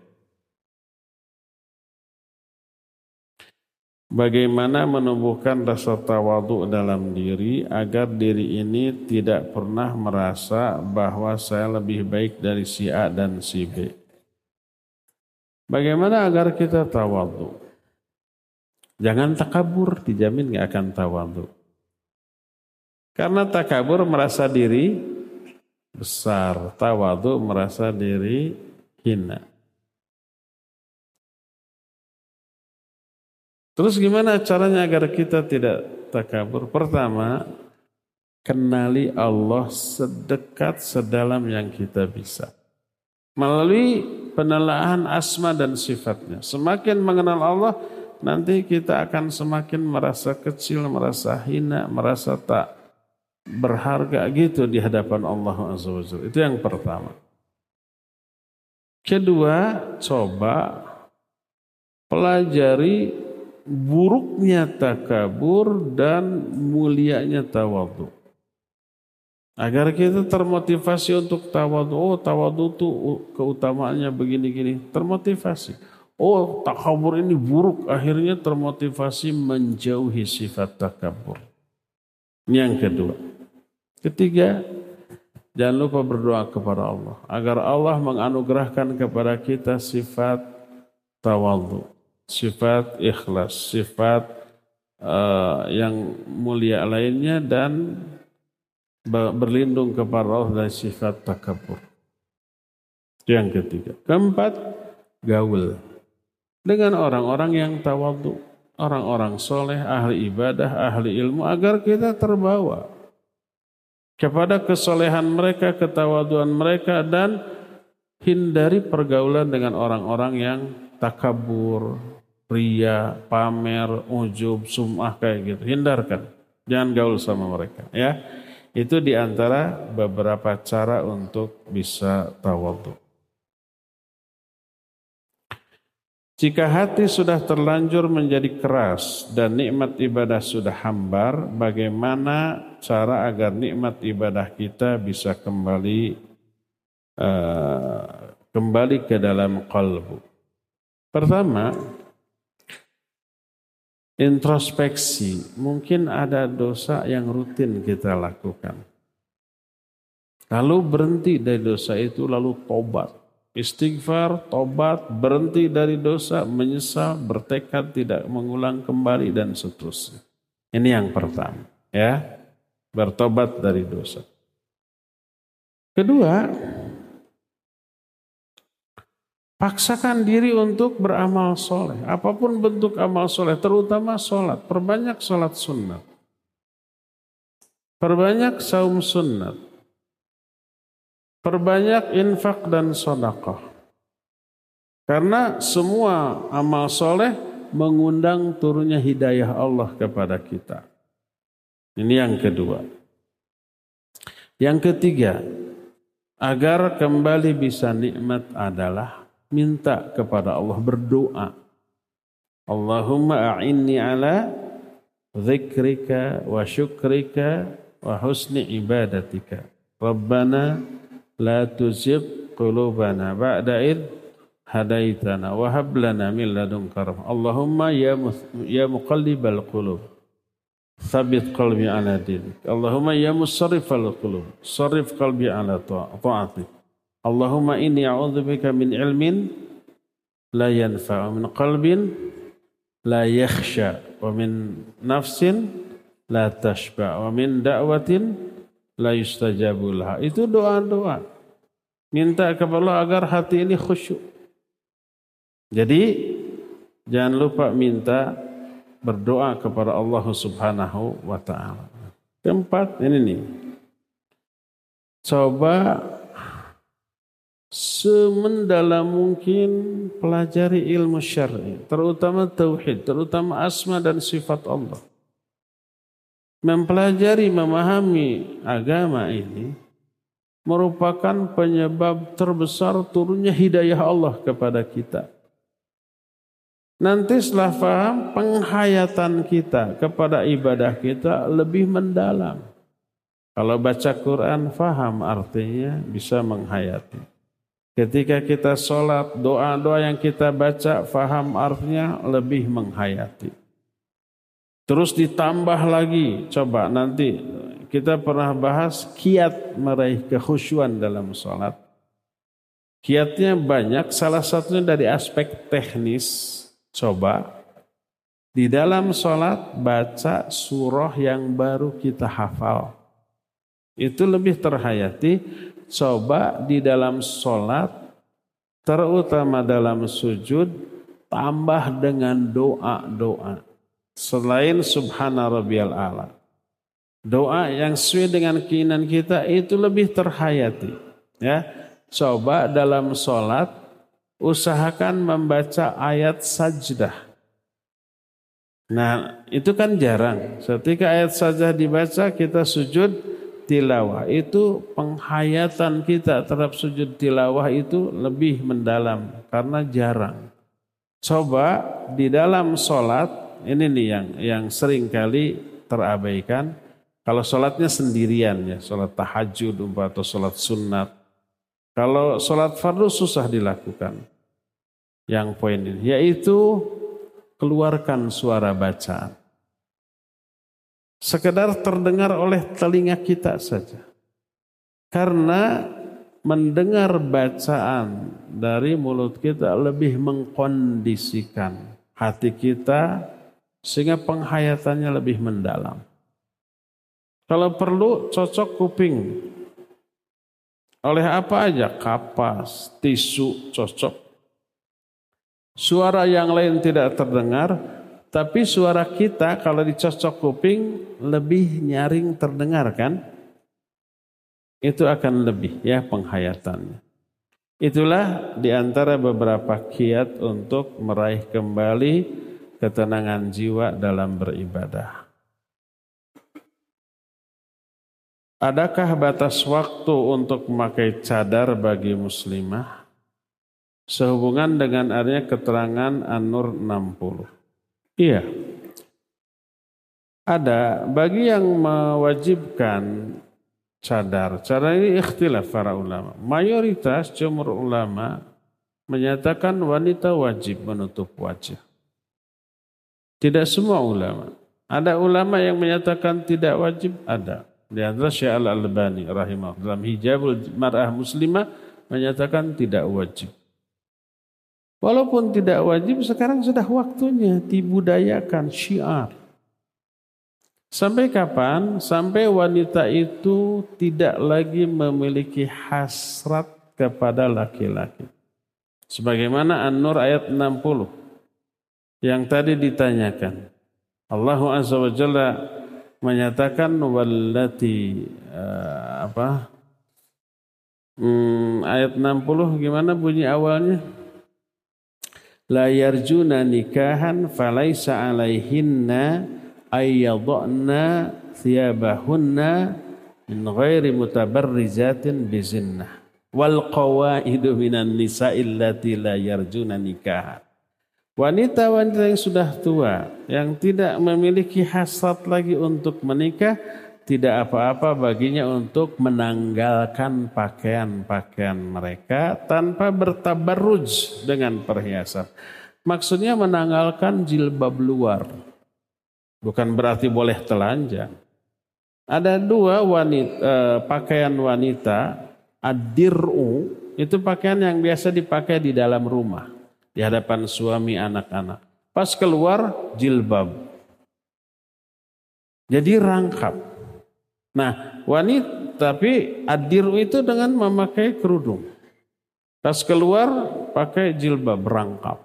Bagaimana menumbuhkan rasa tawadu dalam diri agar diri ini tidak pernah merasa bahwa saya lebih baik dari si A dan si B. Bagaimana agar kita tawadu? Jangan takabur, dijamin gak akan tawadu. Karena takabur merasa diri besar, tawadu merasa diri hina. Terus gimana caranya agar kita tidak takabur? Pertama, kenali Allah sedekat sedalam yang kita bisa. Melalui penelahan asma dan sifatnya. Semakin mengenal Allah, nanti kita akan semakin merasa kecil, merasa hina, merasa tak berharga gitu di hadapan Allah Azza Itu yang pertama. Kedua, coba pelajari buruknya takabur dan mulianya tawadu. Agar kita termotivasi untuk tawadu. Oh tawadu itu keutamaannya begini-gini. Termotivasi. Oh takabur ini buruk. Akhirnya termotivasi menjauhi sifat takabur. Yang kedua. Ketiga, jangan lupa berdoa kepada Allah. Agar Allah menganugerahkan kepada kita sifat tawadu sifat ikhlas, sifat uh, yang mulia lainnya dan berlindung kepada Allah dari sifat takabur. Yang ketiga. Keempat, gaul. Dengan orang-orang yang tawadu. Orang-orang soleh, ahli ibadah, ahli ilmu. Agar kita terbawa. Kepada kesolehan mereka, ketawaduan mereka. Dan hindari pergaulan dengan orang-orang yang takabur, ria, pamer, ujub, sumah kayak gitu. Hindarkan. Jangan gaul sama mereka ya. Itu di antara beberapa cara untuk bisa tawadhu. Jika hati sudah terlanjur menjadi keras dan nikmat ibadah sudah hambar, bagaimana cara agar nikmat ibadah kita bisa kembali uh, kembali ke dalam kalbu? Pertama, introspeksi. Mungkin ada dosa yang rutin kita lakukan. Lalu berhenti dari dosa itu, lalu tobat. Istighfar, tobat, berhenti dari dosa, menyesal, bertekad tidak mengulang kembali dan seterusnya. Ini yang pertama, ya. Bertobat dari dosa. Kedua, Paksakan diri untuk beramal soleh. Apa pun bentuk amal soleh, terutama sholat. Perbanyak sholat sunnah. Perbanyak saum sunnat. Perbanyak infak dan sodakoh. Karena semua amal soleh mengundang turunnya hidayah Allah kepada kita. Ini yang kedua. Yang ketiga, agar kembali bisa nikmat adalah minta kepada Allah berdoa. Allahumma a'inni ala zikrika wa syukrika wa husni ibadatika. Rabbana la tuzigh qulubana ba'da id hadaitana wa hab lana min ladunka Allahumma ya ya muqallibal qulub thabit qalbi ala dinik. Allahumma ya musarrifal qulub sarrif qalbi ala ta'atik. Allahumma inni a'udzubika min ilmin la yanfa' min qalbin la yakhsha wa min nafsin la tashba wa min da'watin la yustajabu laha. Itu doa-doa. Minta kepada Allah agar hati ini khusyuk. Jadi jangan lupa minta berdoa kepada Allah Subhanahu wa taala. Keempat ini nih. Coba semendalam mungkin pelajari ilmu syar'i, terutama tauhid, terutama asma dan sifat Allah. Mempelajari, memahami agama ini merupakan penyebab terbesar turunnya hidayah Allah kepada kita. Nanti setelah paham penghayatan kita kepada ibadah kita lebih mendalam. Kalau baca Quran faham artinya bisa menghayati. Ketika kita sholat, doa-doa yang kita baca, faham artinya lebih menghayati. Terus ditambah lagi, coba nanti kita pernah bahas kiat meraih kekhusyuan dalam sholat. Kiatnya banyak, salah satunya dari aspek teknis. Coba di dalam sholat baca surah yang baru kita hafal. Itu lebih terhayati coba di dalam sholat, terutama dalam sujud, tambah dengan doa-doa. Selain subhana rabbiyal ala. Doa yang sesuai dengan keinginan kita itu lebih terhayati. Ya, Coba dalam sholat, usahakan membaca ayat sajdah. Nah, itu kan jarang. Ketika ayat sajdah dibaca, kita sujud, tilawah itu penghayatan kita terhadap sujud tilawah itu lebih mendalam karena jarang. Coba di dalam sholat ini nih yang yang sering kali terabaikan. Kalau sholatnya sendirian ya, sholat tahajud atau sholat sunat. Kalau sholat fardu susah dilakukan. Yang poin ini yaitu keluarkan suara bacaan sekedar terdengar oleh telinga kita saja. Karena mendengar bacaan dari mulut kita lebih mengkondisikan hati kita sehingga penghayatannya lebih mendalam. Kalau perlu cocok kuping. Oleh apa aja? Kapas, tisu cocok. Suara yang lain tidak terdengar, tapi suara kita kalau dicocok kuping lebih nyaring terdengar kan? Itu akan lebih ya penghayatannya. Itulah di antara beberapa kiat untuk meraih kembali ketenangan jiwa dalam beribadah. Adakah batas waktu untuk memakai cadar bagi muslimah? Sehubungan dengan adanya keterangan An-Nur 60. Iya. Ada bagi yang mewajibkan cadar. Cadar ini ikhtilaf para ulama. Mayoritas jumhur ulama menyatakan wanita wajib menutup wajah. Tidak semua ulama. Ada ulama yang menyatakan tidak wajib, ada. Di antara Syekh Al-Albani rahimahullah dalam hijabul mar'ah muslimah menyatakan tidak wajib. Walaupun tidak wajib, sekarang sudah waktunya dibudayakan syiar. Sampai kapan? Sampai wanita itu tidak lagi memiliki hasrat kepada laki-laki. Sebagaimana An-Nur ayat 60 yang tadi ditanyakan. Allah Azza wa Jalla menyatakan wallati uh, apa? Hmm, ayat 60 gimana bunyi awalnya? La yarjuna nikahan falaisa alaihinna ayyadna thiyabahunna min ghairi mutabarrizatin bizinnah. Wal qawaidu minan nisa'i allati la yarjuna nikahan wanita-wanita yang sudah tua yang tidak memiliki hasrat lagi untuk menikah tidak apa-apa baginya untuk menanggalkan pakaian-pakaian mereka tanpa bertabarruj dengan perhiasan. Maksudnya menanggalkan jilbab luar. Bukan berarti boleh telanjang. Ada dua wanita, eh, pakaian wanita, adir'u, itu pakaian yang biasa dipakai di dalam rumah. Di hadapan suami anak-anak. Pas keluar jilbab. Jadi rangkap. Nah, wanita tapi adiru itu dengan memakai kerudung. Pas keluar pakai jilbab berangkap.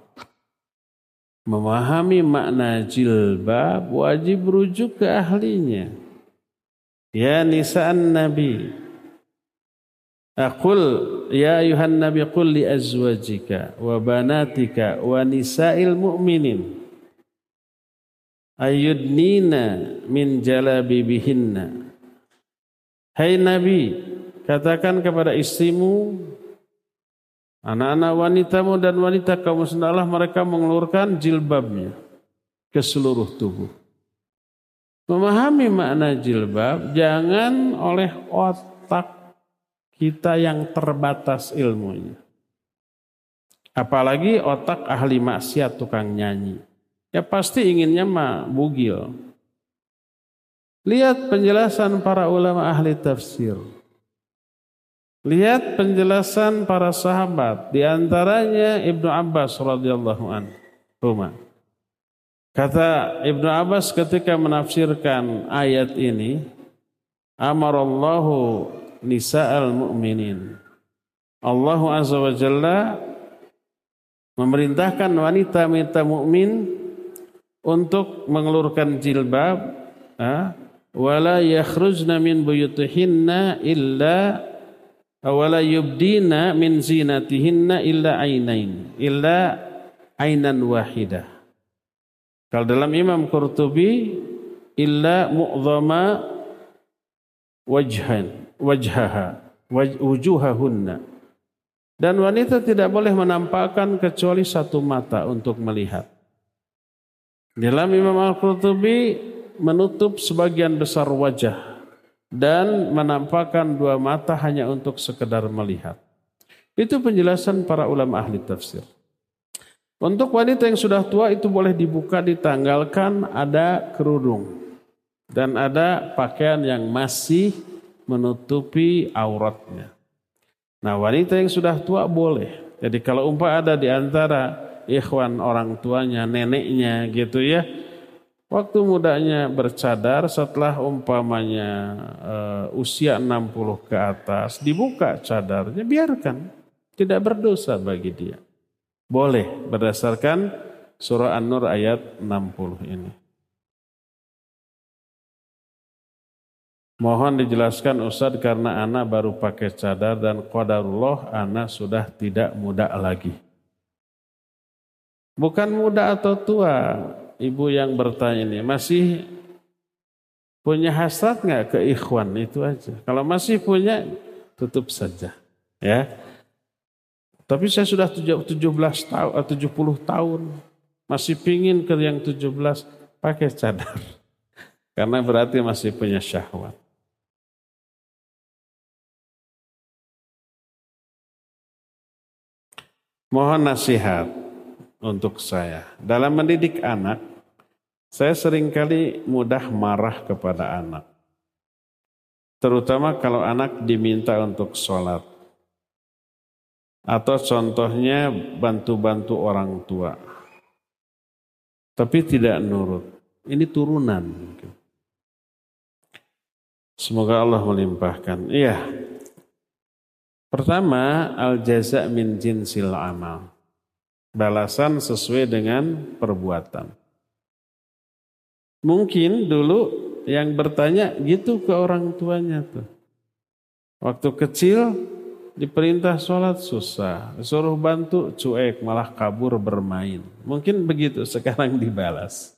Memahami makna jilbab wajib rujuk ke ahlinya. Ya nisa'an nabi. Aqul ya ayuhan nabi qul li azwajika wa banatika wa nisa'il mu'minin ayyudnina min jalabibihinna Hai Nabi, katakan kepada istrimu, anak-anak wanitamu dan wanita kaum muslimin mereka mengeluarkan jilbabnya ke seluruh tubuh. Memahami makna jilbab jangan oleh otak kita yang terbatas ilmunya. Apalagi otak ahli maksiat tukang nyanyi. Ya pasti inginnya mah bugil. Lihat penjelasan para ulama ahli tafsir. Lihat penjelasan para sahabat, di antaranya Ibnu Abbas radhiyallahu anhu. Kata Ibnu Abbas ketika menafsirkan ayat ini, amarallahu nisa'al mu'minin. Allah azza wa jalla memerintahkan wanita-wanita mukmin untuk mengelurkan jilbab, wala yakhrujna min buyutihinna illa wala yubdina min zinatihinna illa ainain illa ainan wahidah kalau dalam Imam Qurtubi illa mu'zama wajhan wajhaha wujuhahunna dan wanita tidak boleh menampakkan kecuali satu mata untuk melihat dalam Imam Al-Qurtubi menutup sebagian besar wajah dan menampakkan dua mata hanya untuk sekedar melihat. Itu penjelasan para ulama ahli tafsir. Untuk wanita yang sudah tua itu boleh dibuka ditanggalkan ada kerudung dan ada pakaian yang masih menutupi auratnya. Nah wanita yang sudah tua boleh. Jadi kalau umpah ada di antara ikhwan orang tuanya, neneknya gitu ya, Waktu mudanya bercadar setelah umpamanya uh, usia 60 ke atas dibuka cadarnya biarkan tidak berdosa bagi dia. Boleh berdasarkan surah An-Nur ayat 60 ini. Mohon dijelaskan Ustadz karena anak baru pakai cadar dan qadarullah anak sudah tidak muda lagi. Bukan muda atau tua, ibu yang bertanya ini masih punya hasrat nggak ke ikhwan itu aja. Kalau masih punya tutup saja, ya. Tapi saya sudah 17 tahun, 70 eh, tahun, masih pingin ke yang 17 pakai cadar. <laughs> Karena berarti masih punya syahwat. Mohon nasihat untuk saya. Dalam mendidik anak, saya sering kali mudah marah kepada anak. Terutama kalau anak diminta untuk sholat. Atau contohnya bantu-bantu orang tua. Tapi tidak nurut. Ini turunan. Semoga Allah melimpahkan. Iya. Pertama, al-jaza min jinsil amal balasan sesuai dengan perbuatan. Mungkin dulu yang bertanya gitu ke orang tuanya tuh. Waktu kecil diperintah sholat susah, suruh bantu cuek, malah kabur bermain. Mungkin begitu <laughs> sekarang dibalas.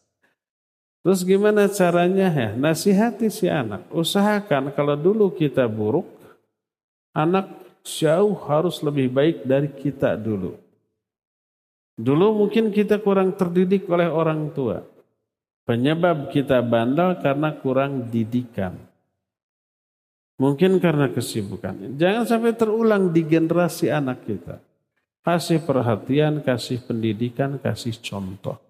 Terus gimana caranya ya? Nasihati si anak. Usahakan kalau dulu kita buruk, anak jauh harus lebih baik dari kita dulu. Dulu mungkin kita kurang terdidik oleh orang tua. Penyebab kita bandel karena kurang didikan. Mungkin karena kesibukan. Jangan sampai terulang di generasi anak kita. Kasih perhatian, kasih pendidikan, kasih contoh.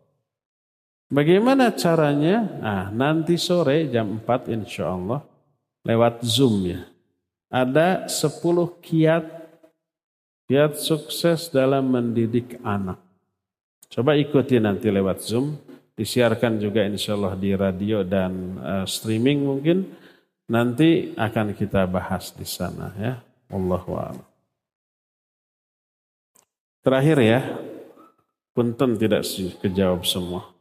Bagaimana caranya? Nah, nanti sore jam 4 insya Allah lewat Zoom ya. Ada 10 kiat kiat sukses dalam mendidik anak. Coba ikuti nanti lewat Zoom. Disiarkan juga insya Allah di radio dan uh, streaming mungkin. Nanti akan kita bahas di sana ya. Allah Terakhir ya, punten tidak kejawab semua.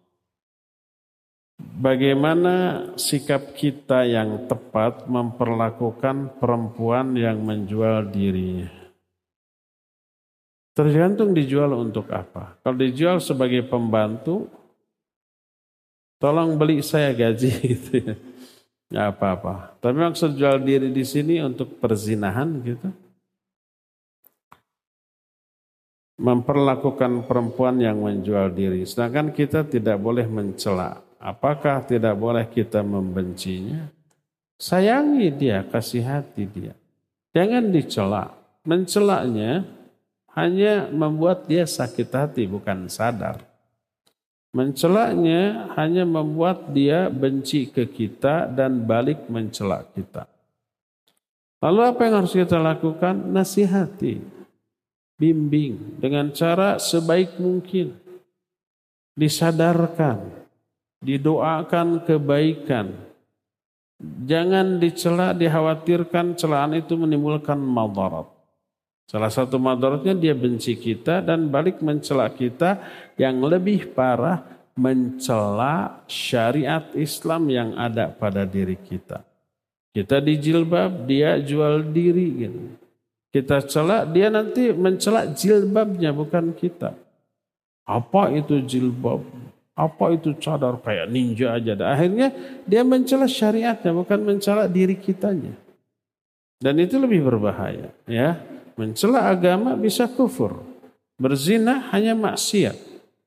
Bagaimana sikap kita yang tepat memperlakukan perempuan yang menjual dirinya? Tergantung dijual untuk apa. Kalau dijual sebagai pembantu, tolong beli saya gaji <laughs> gitu ya. Ya apa-apa. Tapi maksud jual diri di sini untuk perzinahan gitu. Memperlakukan perempuan yang menjual diri. Sedangkan kita tidak boleh mencela. Apakah tidak boleh kita membencinya? Sayangi dia, kasih hati dia. Jangan dicela. Mencelaknya hanya membuat dia sakit hati bukan sadar. Mencelaknya hanya membuat dia benci ke kita dan balik mencelak kita. Lalu apa yang harus kita lakukan? Nasihati, bimbing dengan cara sebaik mungkin. Disadarkan, didoakan kebaikan. Jangan dicela, dikhawatirkan celaan itu menimbulkan madarat. Salah satu madaratnya dia benci kita dan balik mencela kita yang lebih parah mencela syariat Islam yang ada pada diri kita. Kita dijilbab, dia jual diri gitu. Kita cela, dia nanti mencela jilbabnya bukan kita. Apa itu jilbab? Apa itu cadar kayak ninja aja. Akhirnya dia mencela syariatnya bukan mencela diri kitanya. Dan itu lebih berbahaya, ya. Mencela agama bisa kufur. Berzina hanya maksiat.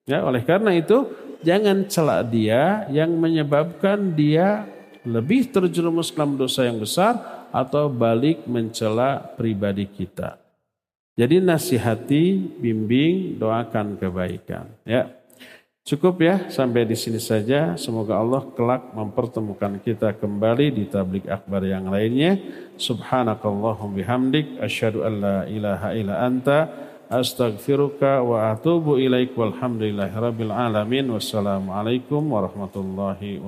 Ya, oleh karena itu jangan celak dia yang menyebabkan dia lebih terjerumus dalam dosa yang besar atau balik mencela pribadi kita. Jadi nasihati, bimbing, doakan kebaikan. Ya, Cukup ya sampai di sini saja. Semoga Allah kelak mempertemukan kita kembali di tablik akbar yang lainnya. Subhanakallahum bihamdik asyhadu an la ilaha illa anta astaghfiruka wa atubu ilaik walhamdulillahirabbil alamin. Wassalamualaikum warahmatullahi wabarakatuh.